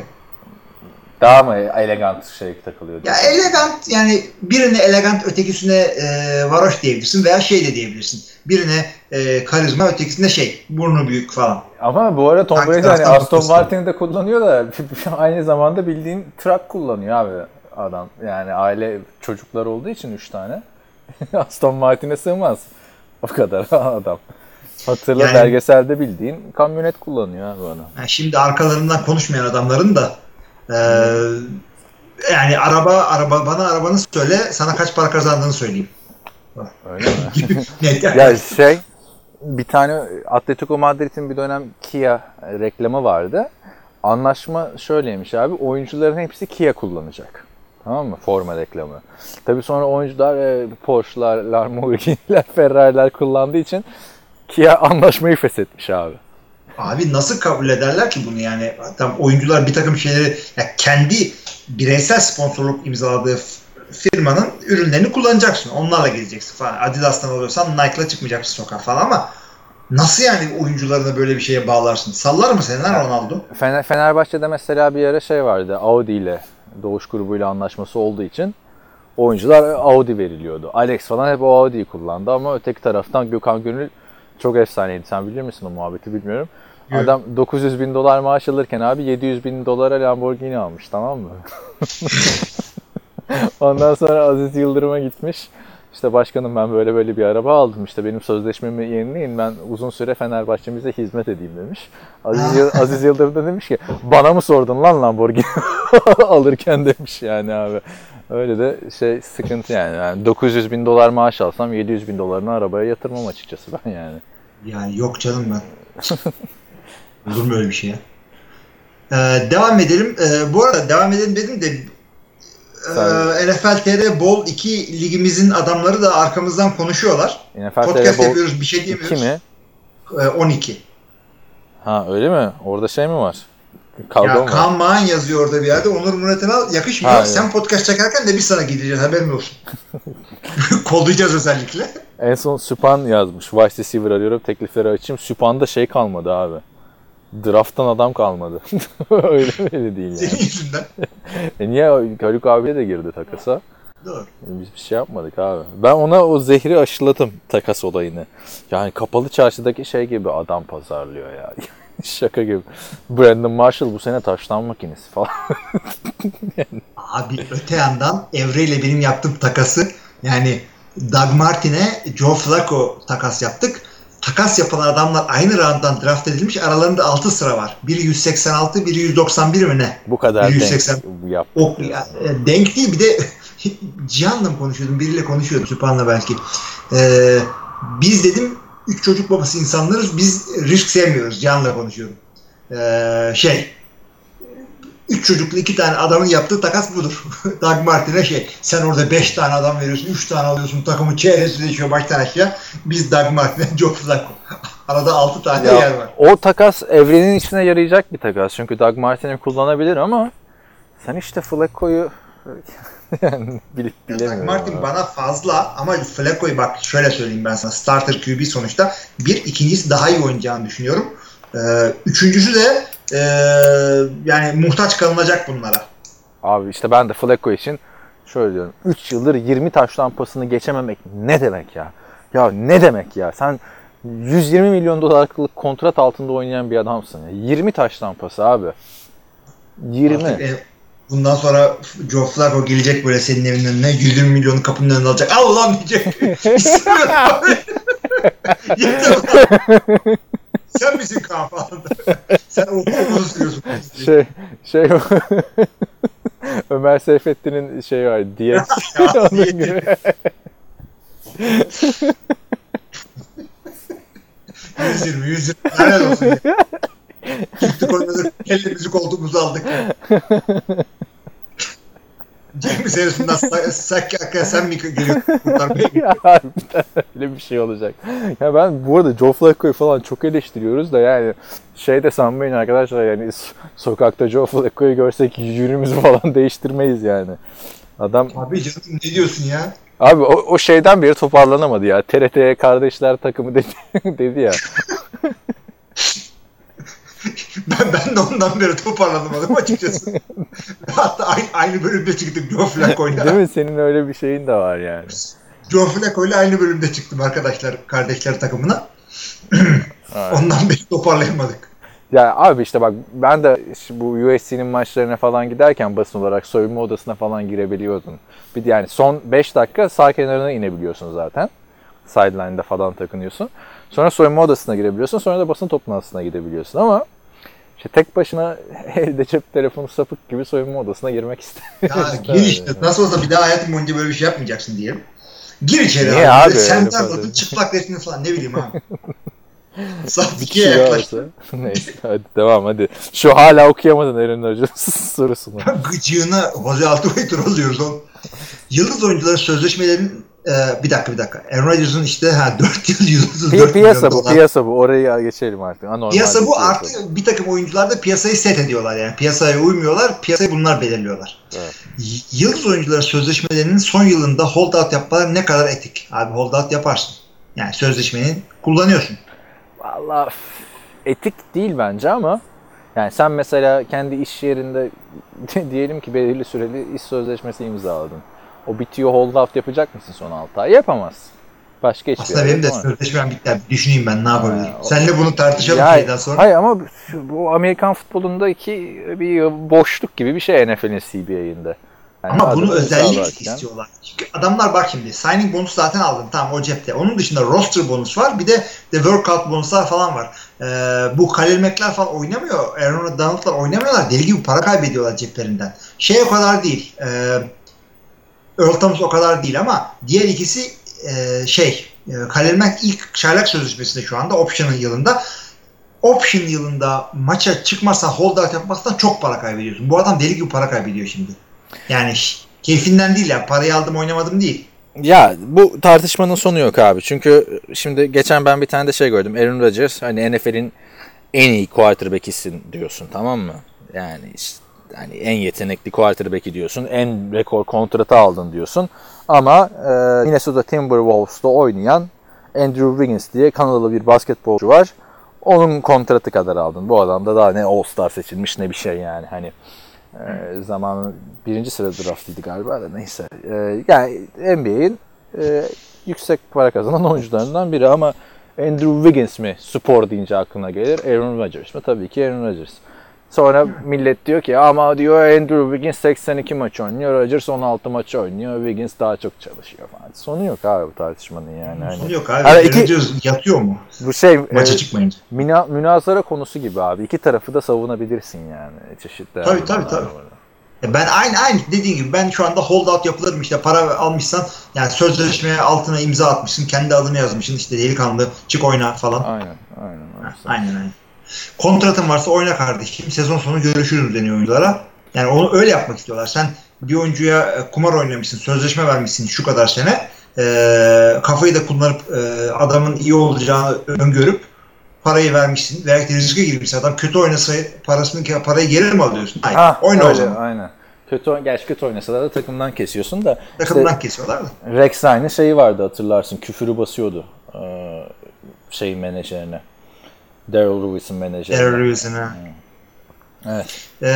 S2: Daha mı elegant şey takılıyor?
S3: Ya elegant yani birine elegant ötekisine e, varoş diyebilirsin veya şey de diyebilirsin. Birine e, karizma ötekisine şey burnu büyük falan.
S2: Ama bu arada Tom Brady hani Aston? Martin'i de kullanıyor da aynı zamanda bildiğin truck kullanıyor abi adam. Yani aile çocuklar olduğu için 3 tane. Aston Martin'e sığmaz. O kadar adam. Hatırla
S3: Yani-
S2: belgeselde bildiğin kamyonet kullanıyor abi adam.
S3: Yani şimdi arkalarından konuşmayan adamların da e, yani araba araba bana arabanı söyle sana kaç para kazandığını söyleyeyim.
S2: Öyle mi? Ya şey bir tane Atletico Madrid'in bir dönem Kia reklamı vardı. Anlaşma şöyleymiş abi. Oyuncuların hepsi Kia kullanacak. Tamam mı? Forma reklamı. Tabii sonra oyuncular e, Porsche'lar, Lamborghini'ler, Ferrari'ler kullandığı için Kia anlaşmayı feshetmiş abi.
S3: Abi nasıl kabul ederler ki bunu yani? Tam oyuncular bir takım şeyleri ya kendi bireysel sponsorluk imzaladığı firmanın ürünlerini kullanacaksın. Onlarla gezeceksin falan. Adidas'tan alıyorsan Nike'la çıkmayacaksın sokağa falan ama nasıl yani oyuncularını böyle bir şeye bağlarsın? Sallar mı seni lan Ronaldo?
S2: Fener, Fenerbahçe'de mesela bir ara şey vardı. Audi ile Doğuş grubuyla anlaşması olduğu için oyuncular Audi veriliyordu. Alex falan hep o Audi'yi kullandı ama öteki taraftan Gökhan Gönül çok efsaneydi. Sen bilir misin o muhabbeti bilmiyorum.
S3: Yok.
S2: Adam 900 bin dolar maaş alırken abi 700 bin dolara Lamborghini almış tamam mı? Ondan sonra Aziz Yıldırım'a gitmiş. İşte başkanım ben böyle böyle bir araba aldım. İşte benim sözleşmemi yenileyin. Ben uzun süre Fenerbahçe'mize hizmet edeyim demiş. Aziz, Aziz Yıldırım da demiş ki bana mı sordun lan Lamborghini alırken demiş yani abi. Öyle de şey sıkıntı yani. yani 900 bin dolar maaş alsam 700 bin dolarını arabaya yatırmam açıkçası ben yani.
S3: Yani yok canım ben. Olur mu öyle bir şey ya? Ee, devam edelim. Ee, bu arada devam edelim dedim de e, NFL TR Bol 2 ligimizin adamları da arkamızdan konuşuyorlar.
S2: NFL
S3: Podcast
S2: TR Bol
S3: yapıyoruz bir şey
S2: 2
S3: diyemiyoruz.
S2: mi?
S3: Ee, 12.
S2: Ha öyle mi? Orada şey mi var? Kavga
S3: Ya
S2: mı?
S3: Kaan Mağan yazıyor orada bir yerde. Onur Murat Enal yakışmıyor.
S2: Ha,
S3: Sen
S2: evet.
S3: podcast çekerken de biz sana gideceğiz haberin olsun. Kollayacağız özellikle.
S2: En son Süpan yazmış. Wide receiver arıyorum teklifleri açayım. Süpan'da şey kalmadı abi. Draft'tan adam kalmadı. öyle mi öyle değil
S3: Senin
S2: yani.
S3: yüzünden.
S2: E niye Haluk abiye de girdi takasa?
S3: Doğru.
S2: Biz bir şey yapmadık abi. Ben ona o zehri aşıladım takas olayını. Yani kapalı çarşıdaki şey gibi adam pazarlıyor ya. Şaka gibi. Brandon Marshall bu sene taştan makinesi falan.
S3: Abi öte yandan Evre ile benim yaptığım takası yani Doug Martin'e Joe Flacco takas yaptık. Takas yapan adamlar aynı rounddan draft edilmiş. Aralarında 6 sıra var. Biri 186, biri 191 mi ne?
S2: bu kadar
S3: 180.
S2: denk yap.
S3: O, ya, e, denk değil bir de Cihan'la konuşuyordum? Biriyle konuşuyordum. Süphan'la belki. Ee, biz dedim üç çocuk babası insanlarız. Biz risk sevmiyoruz. Cihan'la konuşuyorum. Ee, şey üç çocuklu iki tane adamın yaptığı takas budur. Doug Martin'e şey sen orada beş tane adam veriyorsun, üç tane alıyorsun takımı çeyresi değişiyor baştan aşağı. Biz Doug Martin'e Joe Flacco. Arada altı tane
S2: Ya,
S3: yer var.
S2: o takas evrenin içine yarayacak bir takas. Çünkü Doug Martin'i kullanabilir ama sen işte Flacco'yu yani bilip bilemiyorum.
S3: Martin
S2: abi.
S3: bana fazla ama Flacco'yu bak şöyle söyleyeyim ben sana. Starter QB sonuçta. Bir, ikincisi daha iyi oynayacağını düşünüyorum. Ee, üçüncüsü de ee, yani muhtaç kalınacak bunlara.
S2: Abi işte ben de Flacco için şöyle diyorum. 3 yıldır 20 taş lampasını geçememek ne demek ya? Ya ne demek ya? Sen 120 milyon dolarlık kontrat altında oynayan bir adamsın. Ya. 20 taş lampası abi. 20.
S3: Artık, e, bundan sonra Joe Flacco gelecek böyle senin evinin önüne 120 milyonu kapının önüne alacak. Al ulan diyecek. İstemiyorum. Yeter ulan. Sen misin Kaan falan. Sen ortalığı sürüyorsun.
S2: Şey şey Ömer Seyfettin'in şey var diyet. Onun gibi.
S3: 120, 120. Helal olsun. Çıktık oynadık. Elimizi koltuğumuzu aldık. James Harrison'dan sa- sa- sen mi geliyorsun kurtarmaya?
S2: öyle bir şey olacak. Ya ben bu arada Joe Flacco'yu falan çok eleştiriyoruz da yani şey de sanmayın arkadaşlar yani so- sokakta Joe Flacco'yu görsek yürümüzü falan değiştirmeyiz yani. Adam
S3: Abi canım ne diyorsun ya?
S2: abi o, o şeyden beri toparlanamadı ya. TRT kardeşler takımı dedi, dedi ya.
S3: Ben, ben de ondan beri toparlanamadım açıkçası. Hatta aynı, aynı bölümde çıktık Joe
S2: Değil
S3: Flacco'yla.
S2: mi? Senin öyle bir şeyin de var yani.
S3: Joe Flacco'yla aynı bölümde çıktım arkadaşlar, kardeşler takımına. Ondan beri toparlayamadık.
S2: Ya abi işte bak ben de şu bu USC'nin maçlarına falan giderken basın olarak soyunma odasına falan girebiliyordun. Bir yani son 5 dakika sağ kenarına inebiliyorsun zaten. Sideline'da falan takınıyorsun. Sonra soyunma odasına girebiliyorsun. Sonra da basın toplantısına gidebiliyorsun ama işte tek başına elde cep telefonu sapık gibi soyunma odasına girmek istemiyorum.
S3: Ya gir işte. Nasıl olsa bir daha hayatın boyunca böyle bir şey yapmayacaksın diyelim. Gir içeri
S2: Niye
S3: abi.
S2: abi
S3: Sen
S2: falan?
S3: çıplak resmini falan ne bileyim abi. Saat
S2: Bir
S3: 2'ye
S2: kişi daha
S3: yaklaştı.
S2: Neyse hadi devam hadi. Şu hala okuyamadın Eren Hoca sorusunu.
S3: Gıcığına Jose Altuve'yi trollüyoruz oğlum. Yıldız oyuncuların sözleşmelerinin e, bir dakika bir dakika. Aaron Rodgers'ın işte ha 4 yıl 134
S2: Pi- piyasa
S3: milyon
S2: bu,
S3: dolar.
S2: piyasa bu. Orayı geçelim artık. Anormal
S3: Piyasa bu
S2: piyasa.
S3: artı bir takım oyuncular da piyasayı set ediyorlar yani. Piyasaya uymuyorlar. Piyasayı bunlar belirliyorlar.
S2: Evet.
S3: Yıldız oyuncuların sözleşmelerinin son yılında holdout yapmaları ne kadar etik? Abi holdout yaparsın. Yani sözleşmenin kullanıyorsun.
S2: Valla etik değil bence ama yani sen mesela kendi iş yerinde diyelim ki belirli süreli iş sözleşmesi imzaladın. O bitiyor hold out yapacak mısın son 6 ay? Yapamazsın. Başka hiçbir
S3: Aslında benim de sözleşmem bitti. Düşüneyim ben ne yapabilirim.
S2: Ha,
S3: Seninle bunu tartışalım
S2: Ya,
S3: şeyden sonra.
S2: Hayır ama bu Amerikan futbolundaki bir boşluk gibi bir şey NFL'in CBA'inde. Yani
S3: Ama bunu özellikle istiyorlar. Çünkü adamlar bak şimdi signing bonus zaten aldın tamam o cepte. Onun dışında roster bonus var bir de de workout bonuslar falan var. Ee, bu Khalil Mack'ler falan oynamıyor. Aaron Donald'lar oynamıyorlar. Deli gibi para kaybediyorlar ceplerinden. Şey o kadar değil. Ee, Earl Thomas o kadar değil ama diğer ikisi e, şey e, Khalil Mack ilk çaylak sözleşmesinde şu anda option'ın yılında option yılında maça çıkmazsan holdout yapmazsan çok para kaybediyorsun. Bu adam deli gibi para kaybediyor şimdi. Yani keyfinden değil ya. Parayı aldım oynamadım değil.
S2: Ya bu tartışmanın sonu yok abi. Çünkü şimdi geçen ben bir tane de şey gördüm. Aaron Rodgers hani NFL'in en iyi quarterback'isin diyorsun tamam mı? Yani işte, hani en yetenekli quarterback'i diyorsun. En rekor kontratı aldın diyorsun. Ama e, Minnesota Timberwolves'ta oynayan Andrew Wiggins diye Kanadalı bir basketbolcu var. Onun kontratı kadar aldın. Bu adam da daha ne All-Star seçilmiş ne bir şey yani. Hani e, zamanın birinci sıra draftıydı galiba da neyse. E, yani NBA'in e, yüksek para kazanan oyuncularından biri ama Andrew Wiggins mi spor deyince aklına gelir? Aaron Rodgers mı? Tabii ki Aaron Rodgers. Sonra millet diyor ki ama diyor Andrew Wiggins 82 maç oynuyor, Rodgers 16 maç oynuyor, Wiggins daha çok çalışıyor falan. Sonu yok abi bu tartışmanın yani. Hani,
S3: Sonu yok abi.
S2: Hani iki-
S3: Rodgers yatıyor mu?
S2: bu şey
S3: Maça
S2: e,
S3: çıkmayınca.
S2: Mina, münazara konusu gibi abi. İki tarafı da savunabilirsin yani çeşitli.
S3: Tabii, tabii, tabii.
S2: var.
S3: Ya Ben aynı aynı dediğin gibi ben şu anda holdout yapılırım işte para almışsan yani sözleşmeye altına imza atmışsın kendi adını yazmışsın işte delikanlı çık oyna falan.
S2: Aynen, aynen. aynen.
S3: Aynen aynen. Kontratın varsa oyna kardeşim. Sezon sonu görüşürüz deniyor oyunculara. Yani onu öyle yapmak istiyorlar. Sen bir oyuncuya e, kumar oynamışsın, sözleşme vermişsin şu kadar sene. E, kafayı da kullanıp e, adamın iyi olacağını öngörüp parayı vermişsin. Belki de riske girmişsin. Adam kötü oynasa parasını parayı geri mi alıyorsun? Hayır.
S2: Ha,
S3: oyna o
S2: öyle,
S3: zaman.
S2: Aynen. Kötü, gerçi kötü oynasalar da takımdan kesiyorsun da.
S3: Takımdan
S2: işte
S3: kesiyorlar da.
S2: Rex Ryan'ın şeyi vardı hatırlarsın. Küfürü basıyordu. Ee, şey menajerine. Daryl Lewis'in menajerine.
S3: Terör Lewis'ine.
S2: Evet.
S3: Ee,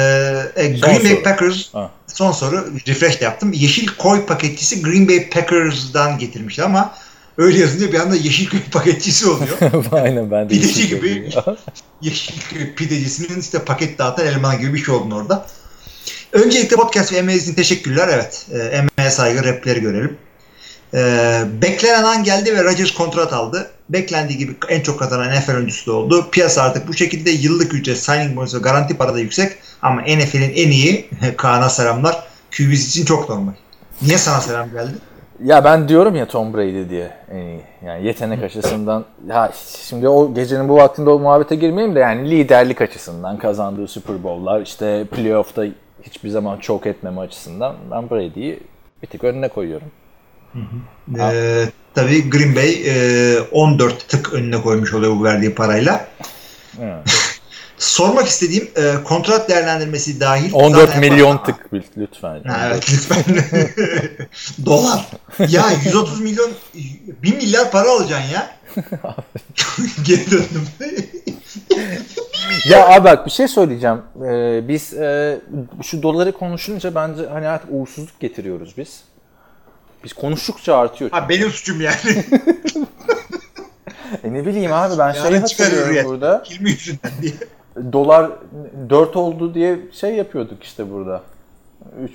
S3: e,
S2: Son
S3: Green Bay
S2: soru.
S3: Packers
S2: Ha.
S3: son soru refresh yaptım. Yeşil koy paketçisi Green Bay Packers'dan getirmişti ama öyle yazınca bir anda yeşil koy paketçisi oluyor.
S2: aynen ben de.
S3: Pideci gibi. yeşil koy pidecisinin işte paket dağıtan eleman gibi bir şey oldun orada. Öncelikle podcast ve emeğiniz için teşekkürler. Evet. Emeğe saygı repleri görelim. E, beklenen an geldi ve Rodgers kontrat aldı. Beklendiği gibi en çok kazanan NFL oyuncusu da oldu. Piyasa artık bu şekilde yıllık ücret, signing bonus ve garanti para da yüksek. Ama NFL'in en iyi, Kaan'a selamlar, QB'si için çok normal. Niye sana selam geldi?
S2: Ya ben diyorum ya Tom Brady diye en iyi. Yani yetenek açısından ya şimdi o gecenin bu vaktinde o muhabbete girmeyeyim de yani liderlik açısından kazandığı Super Bowl'lar işte playoff'ta hiçbir zaman çok etmeme açısından ben Brady'yi bir tık önüne koyuyorum.
S3: Ee, tabii Green Bay e, 14 tık önüne koymuş oluyor bu verdiği parayla.
S2: Evet.
S3: Sormak istediğim e, kontrat değerlendirmesi dahil.
S2: 14
S3: zaten-
S2: milyon tık lütfen.
S3: Ha, evet lütfen. Dolar. Ya 130 milyon 1 milyar para alacaksın ya. Geri döndüm.
S2: Ya abi bak bir şey söyleyeceğim. Ee, biz e, şu doları konuşunca bence hani artık uğursuzluk getiriyoruz biz. Biz konuştukça artıyor.
S3: ha benim suçum yani.
S2: E ne bileyim abi ben
S3: çıkar
S2: hatırlıyorum burada.
S3: Hilmi yüzünden diye.
S2: Dolar 4 oldu diye şey yapıyorduk işte burada.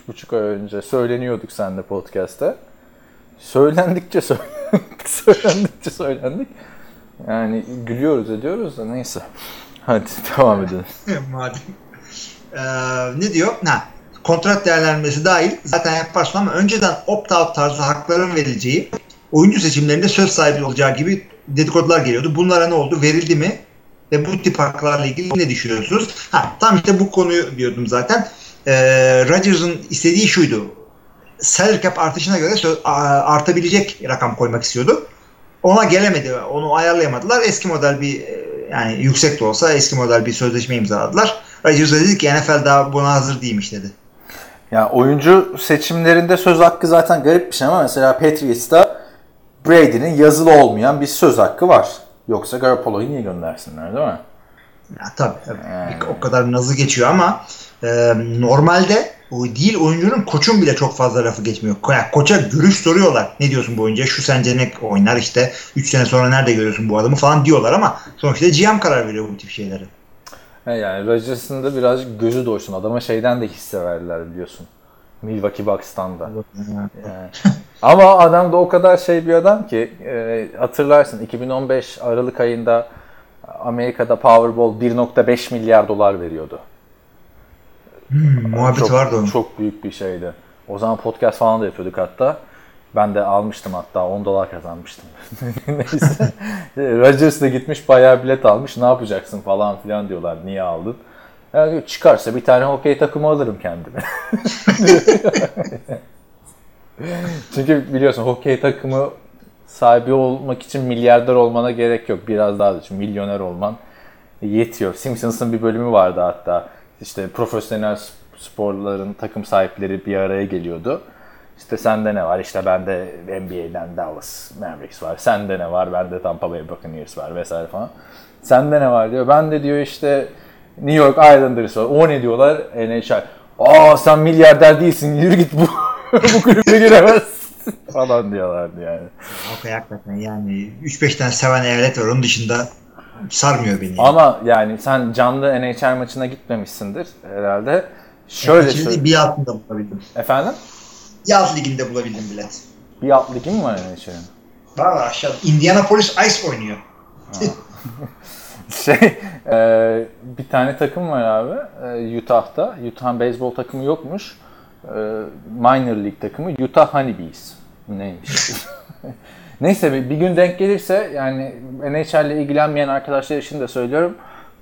S2: 3,5 ay önce söyleniyorduk seninle podcast'te. Söylendikçe söylendik, söylendikçe söylendik. Yani gülüyoruz ediyoruz da neyse. Hadi devam edelim.
S3: Madem. Ee, ne diyor? Ha, kontrat değerlendirmesi dahil zaten yaparsın ama önceden opt-out tarzı hakların verileceği oyuncu seçimlerinde söz sahibi olacağı gibi dedikodular geliyordu. Bunlara ne oldu? Verildi mi? Ve bu tip haklarla ilgili ne düşünüyorsunuz? Ha, tam işte bu konuyu diyordum zaten. Ee, Rodgers'ın istediği şuydu. Salary cap artışına göre artabilecek rakam koymak istiyordu. Ona gelemedi. Onu ayarlayamadılar. Eski model bir e, yani yüksek de olsa eski model bir sözleşme imzaladılar. Rodgers dedi ki NFL daha buna hazır değilmiş dedi.
S2: Ya oyuncu seçimlerinde söz hakkı zaten garip bir şey ama mesela Patriots'ta Brady'nin yazılı olmayan bir söz hakkı var. Yoksa Garoppolo'yu niye göndersinler değil mi?
S3: Ya tabii, tabii. o kadar nazı geçiyor ama e, normalde o değil oyuncunun koçun bile çok fazla lafı geçmiyor. Yani koça görüş soruyorlar. Ne diyorsun bu oyuncuya? Şu sence ne oynar işte 3 sene sonra nerede görüyorsun bu adamı falan diyorlar ama sonuçta GM karar veriyor bu tip şeyleri.
S2: He yani Rodgers'ın da birazcık gözü doysun. Adama şeyden de hisse verdiler biliyorsun. Milwaukee Bucks'tan da. Yani. Ama adam da o kadar şey bir adam ki e, hatırlarsın 2015 Aralık ayında Amerika'da Powerball 1.5 milyar dolar veriyordu.
S3: Hmm, muhabbet
S2: çok,
S3: vardı onun.
S2: Çok büyük bir şeydi. O zaman podcast falan da yapıyorduk hatta. Ben de almıştım hatta 10 dolar kazanmıştım. Neyse. Rodgers da gitmiş bayağı bilet almış. Ne yapacaksın falan filan diyorlar. Niye aldın? Yani çıkarsa bir tane hokey takımı alırım kendime. Çünkü biliyorsun hokey takımı sahibi olmak için milyarder olmana gerek yok. Biraz daha düşün. Milyoner olman yetiyor. Simpsons'ın bir bölümü vardı hatta. İşte profesyonel sporların takım sahipleri bir araya geliyordu. İşte sende ne var? İşte bende NBA'den Dallas Mavericks var. Sende ne var? Bende Tampa Bay Buccaneers var vesaire falan. Sende ne var diyor. Ben de diyor işte New York Islanders var. O ne diyorlar? NHL. Aa sen milyarder değilsin. Yürü git bu, bu kulübe giremezsin falan diyorlardı yani.
S3: Okey hakikaten yani 3-5 tane seven evlet var onun dışında sarmıyor beni.
S2: Ama yani sen canlı NHL maçına gitmemişsindir herhalde. Şöyle söyleyeyim.
S3: bir altında bulabildim.
S2: Efendim?
S3: Alt liginde bulabildim bilet.
S2: Bir alt ligi mi var NHL'in?
S3: Var var aşağıda. Indianapolis Ice oynuyor.
S2: Şey, e, bir tane takım var abi e, Utah'ta. Utah'ın beyzbol takımı yokmuş. E, minor League takımı Utah Honeybees. Neymiş? Neyse bir bir gün denk gelirse yani NHL ile ilgilenmeyen arkadaşlar için de söylüyorum.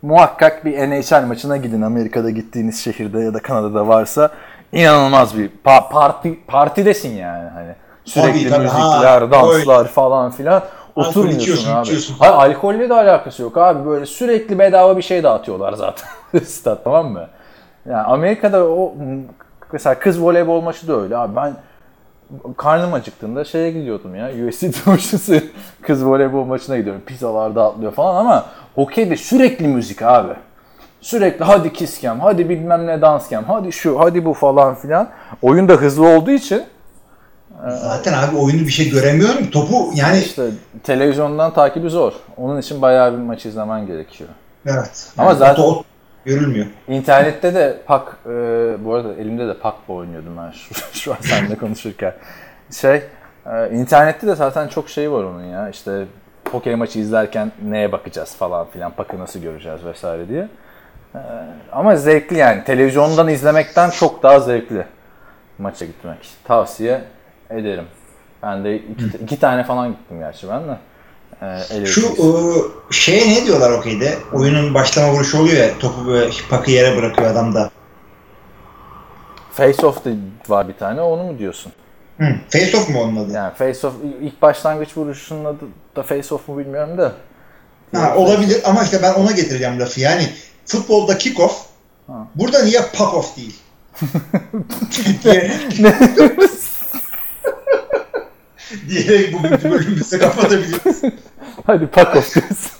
S2: Muhakkak bir NHL maçına gidin Amerika'da gittiğiniz şehirde ya da Kanada'da varsa inanılmaz bir pa- parti partidesin yani hani sürekli
S3: tabii. Ha,
S2: müzikler, danslar falan filan oturmuyorsun
S3: içiyorsun,
S2: abi.
S3: içiyorsun.
S2: Hayır alkolle de alakası yok abi böyle sürekli bedava bir şey dağıtıyorlar zaten stat tamam mı? Yani Amerika'da o mesela kız voleybol maçı da öyle abi ben karnım acıktığında şeye gidiyordum ya USC Trojans kız voleybol maçına gidiyorum pizzalar dağıtılıyor falan ama hokeyde sürekli müzik abi. Sürekli hadi kiskem, hadi bilmem ne danskem, hadi şu, hadi bu falan filan. Oyun da hızlı olduğu için
S3: Zaten abi oyunu bir şey göremiyorum. Topu yani
S2: işte televizyondan takibi zor. Onun için bayağı bir maç izlemen gerekiyor.
S3: evet.
S2: Ama
S3: Yani
S2: zaten-
S3: o- görülmüyor.
S2: İnternette de pak, e, bu arada elimde de pakla oynuyordum ben şu, şu an seninle konuşurken. Şey, e, internette de zaten çok şey var onun ya. İşte hokey maçı izlerken neye bakacağız falan filan, pakı nasıl göreceğiz vesaire diye. Ama zevkli yani. Televizyondan izlemekten çok daha zevkli maça gitmek. Tavsiye ederim. Ben de iki, iki tane falan gittim gerçi ben de. E, ele
S3: Şu e, şeye ne diyorlar okeyde? Oyunun başlama vuruşu oluyor ya topu böyle pakı yere bırakıyor adam da.
S2: Face Off var bir tane, onu mu diyorsun?
S3: Hı, face off mu onun adı?
S2: Yani face off ilk başlangıç vuruşunun adı da face off mu bilmiyorum da.
S3: Ha, olabilir ama işte ben ona getireceğim lafı. Yani futbolda kick off burada niye puck off değil? diye, diyerek bu bölümümüzü kapatabiliriz.
S2: hadi pack off diyorsun.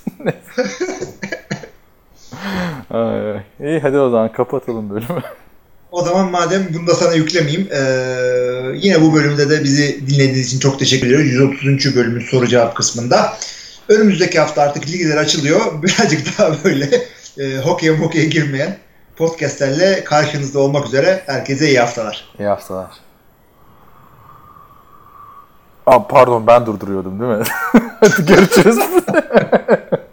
S2: İyi hadi o zaman kapatalım bölümü.
S3: O zaman madem bunu da sana yüklemeyeyim. eee, yine bu bölümde de bizi dinlediğiniz için çok teşekkür ediyoruz. 130. bölümün soru cevap kısmında. Önümüzdeki hafta artık ligler açılıyor. Birazcık daha böyle e, hokeye mokeye girmeyen podcastlerle karşınızda olmak üzere. Herkese iyi haftalar.
S2: İyi haftalar. Aa, pardon ben durduruyordum değil mi? görüşürüz.